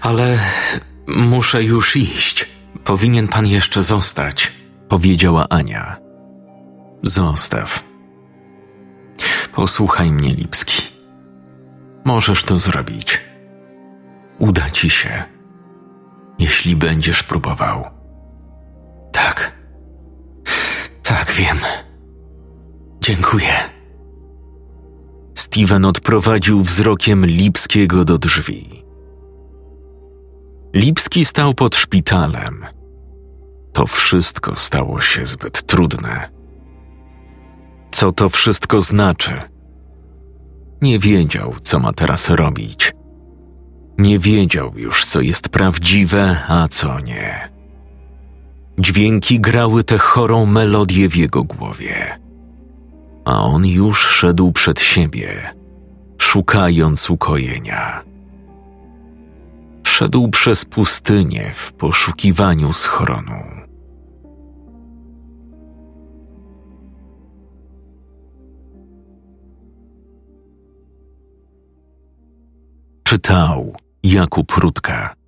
Ale muszę już iść. Powinien pan jeszcze zostać, powiedziała Ania. Zostaw. Posłuchaj mnie, Lipski. Możesz to zrobić. Uda ci się jeśli będziesz próbował. Tak. Tak, wiem. Dziękuję. Steven odprowadził wzrokiem Lipskiego do drzwi. Lipski stał pod szpitalem. To wszystko stało się zbyt trudne. Co to wszystko znaczy? Nie wiedział, co ma teraz robić. Nie wiedział już, co jest prawdziwe, a co nie. Dźwięki grały tę chorą melodię w jego głowie, a on już szedł przed siebie, szukając ukojenia. Szedł przez pustynię w poszukiwaniu schronu. Czytał Jakub Rutka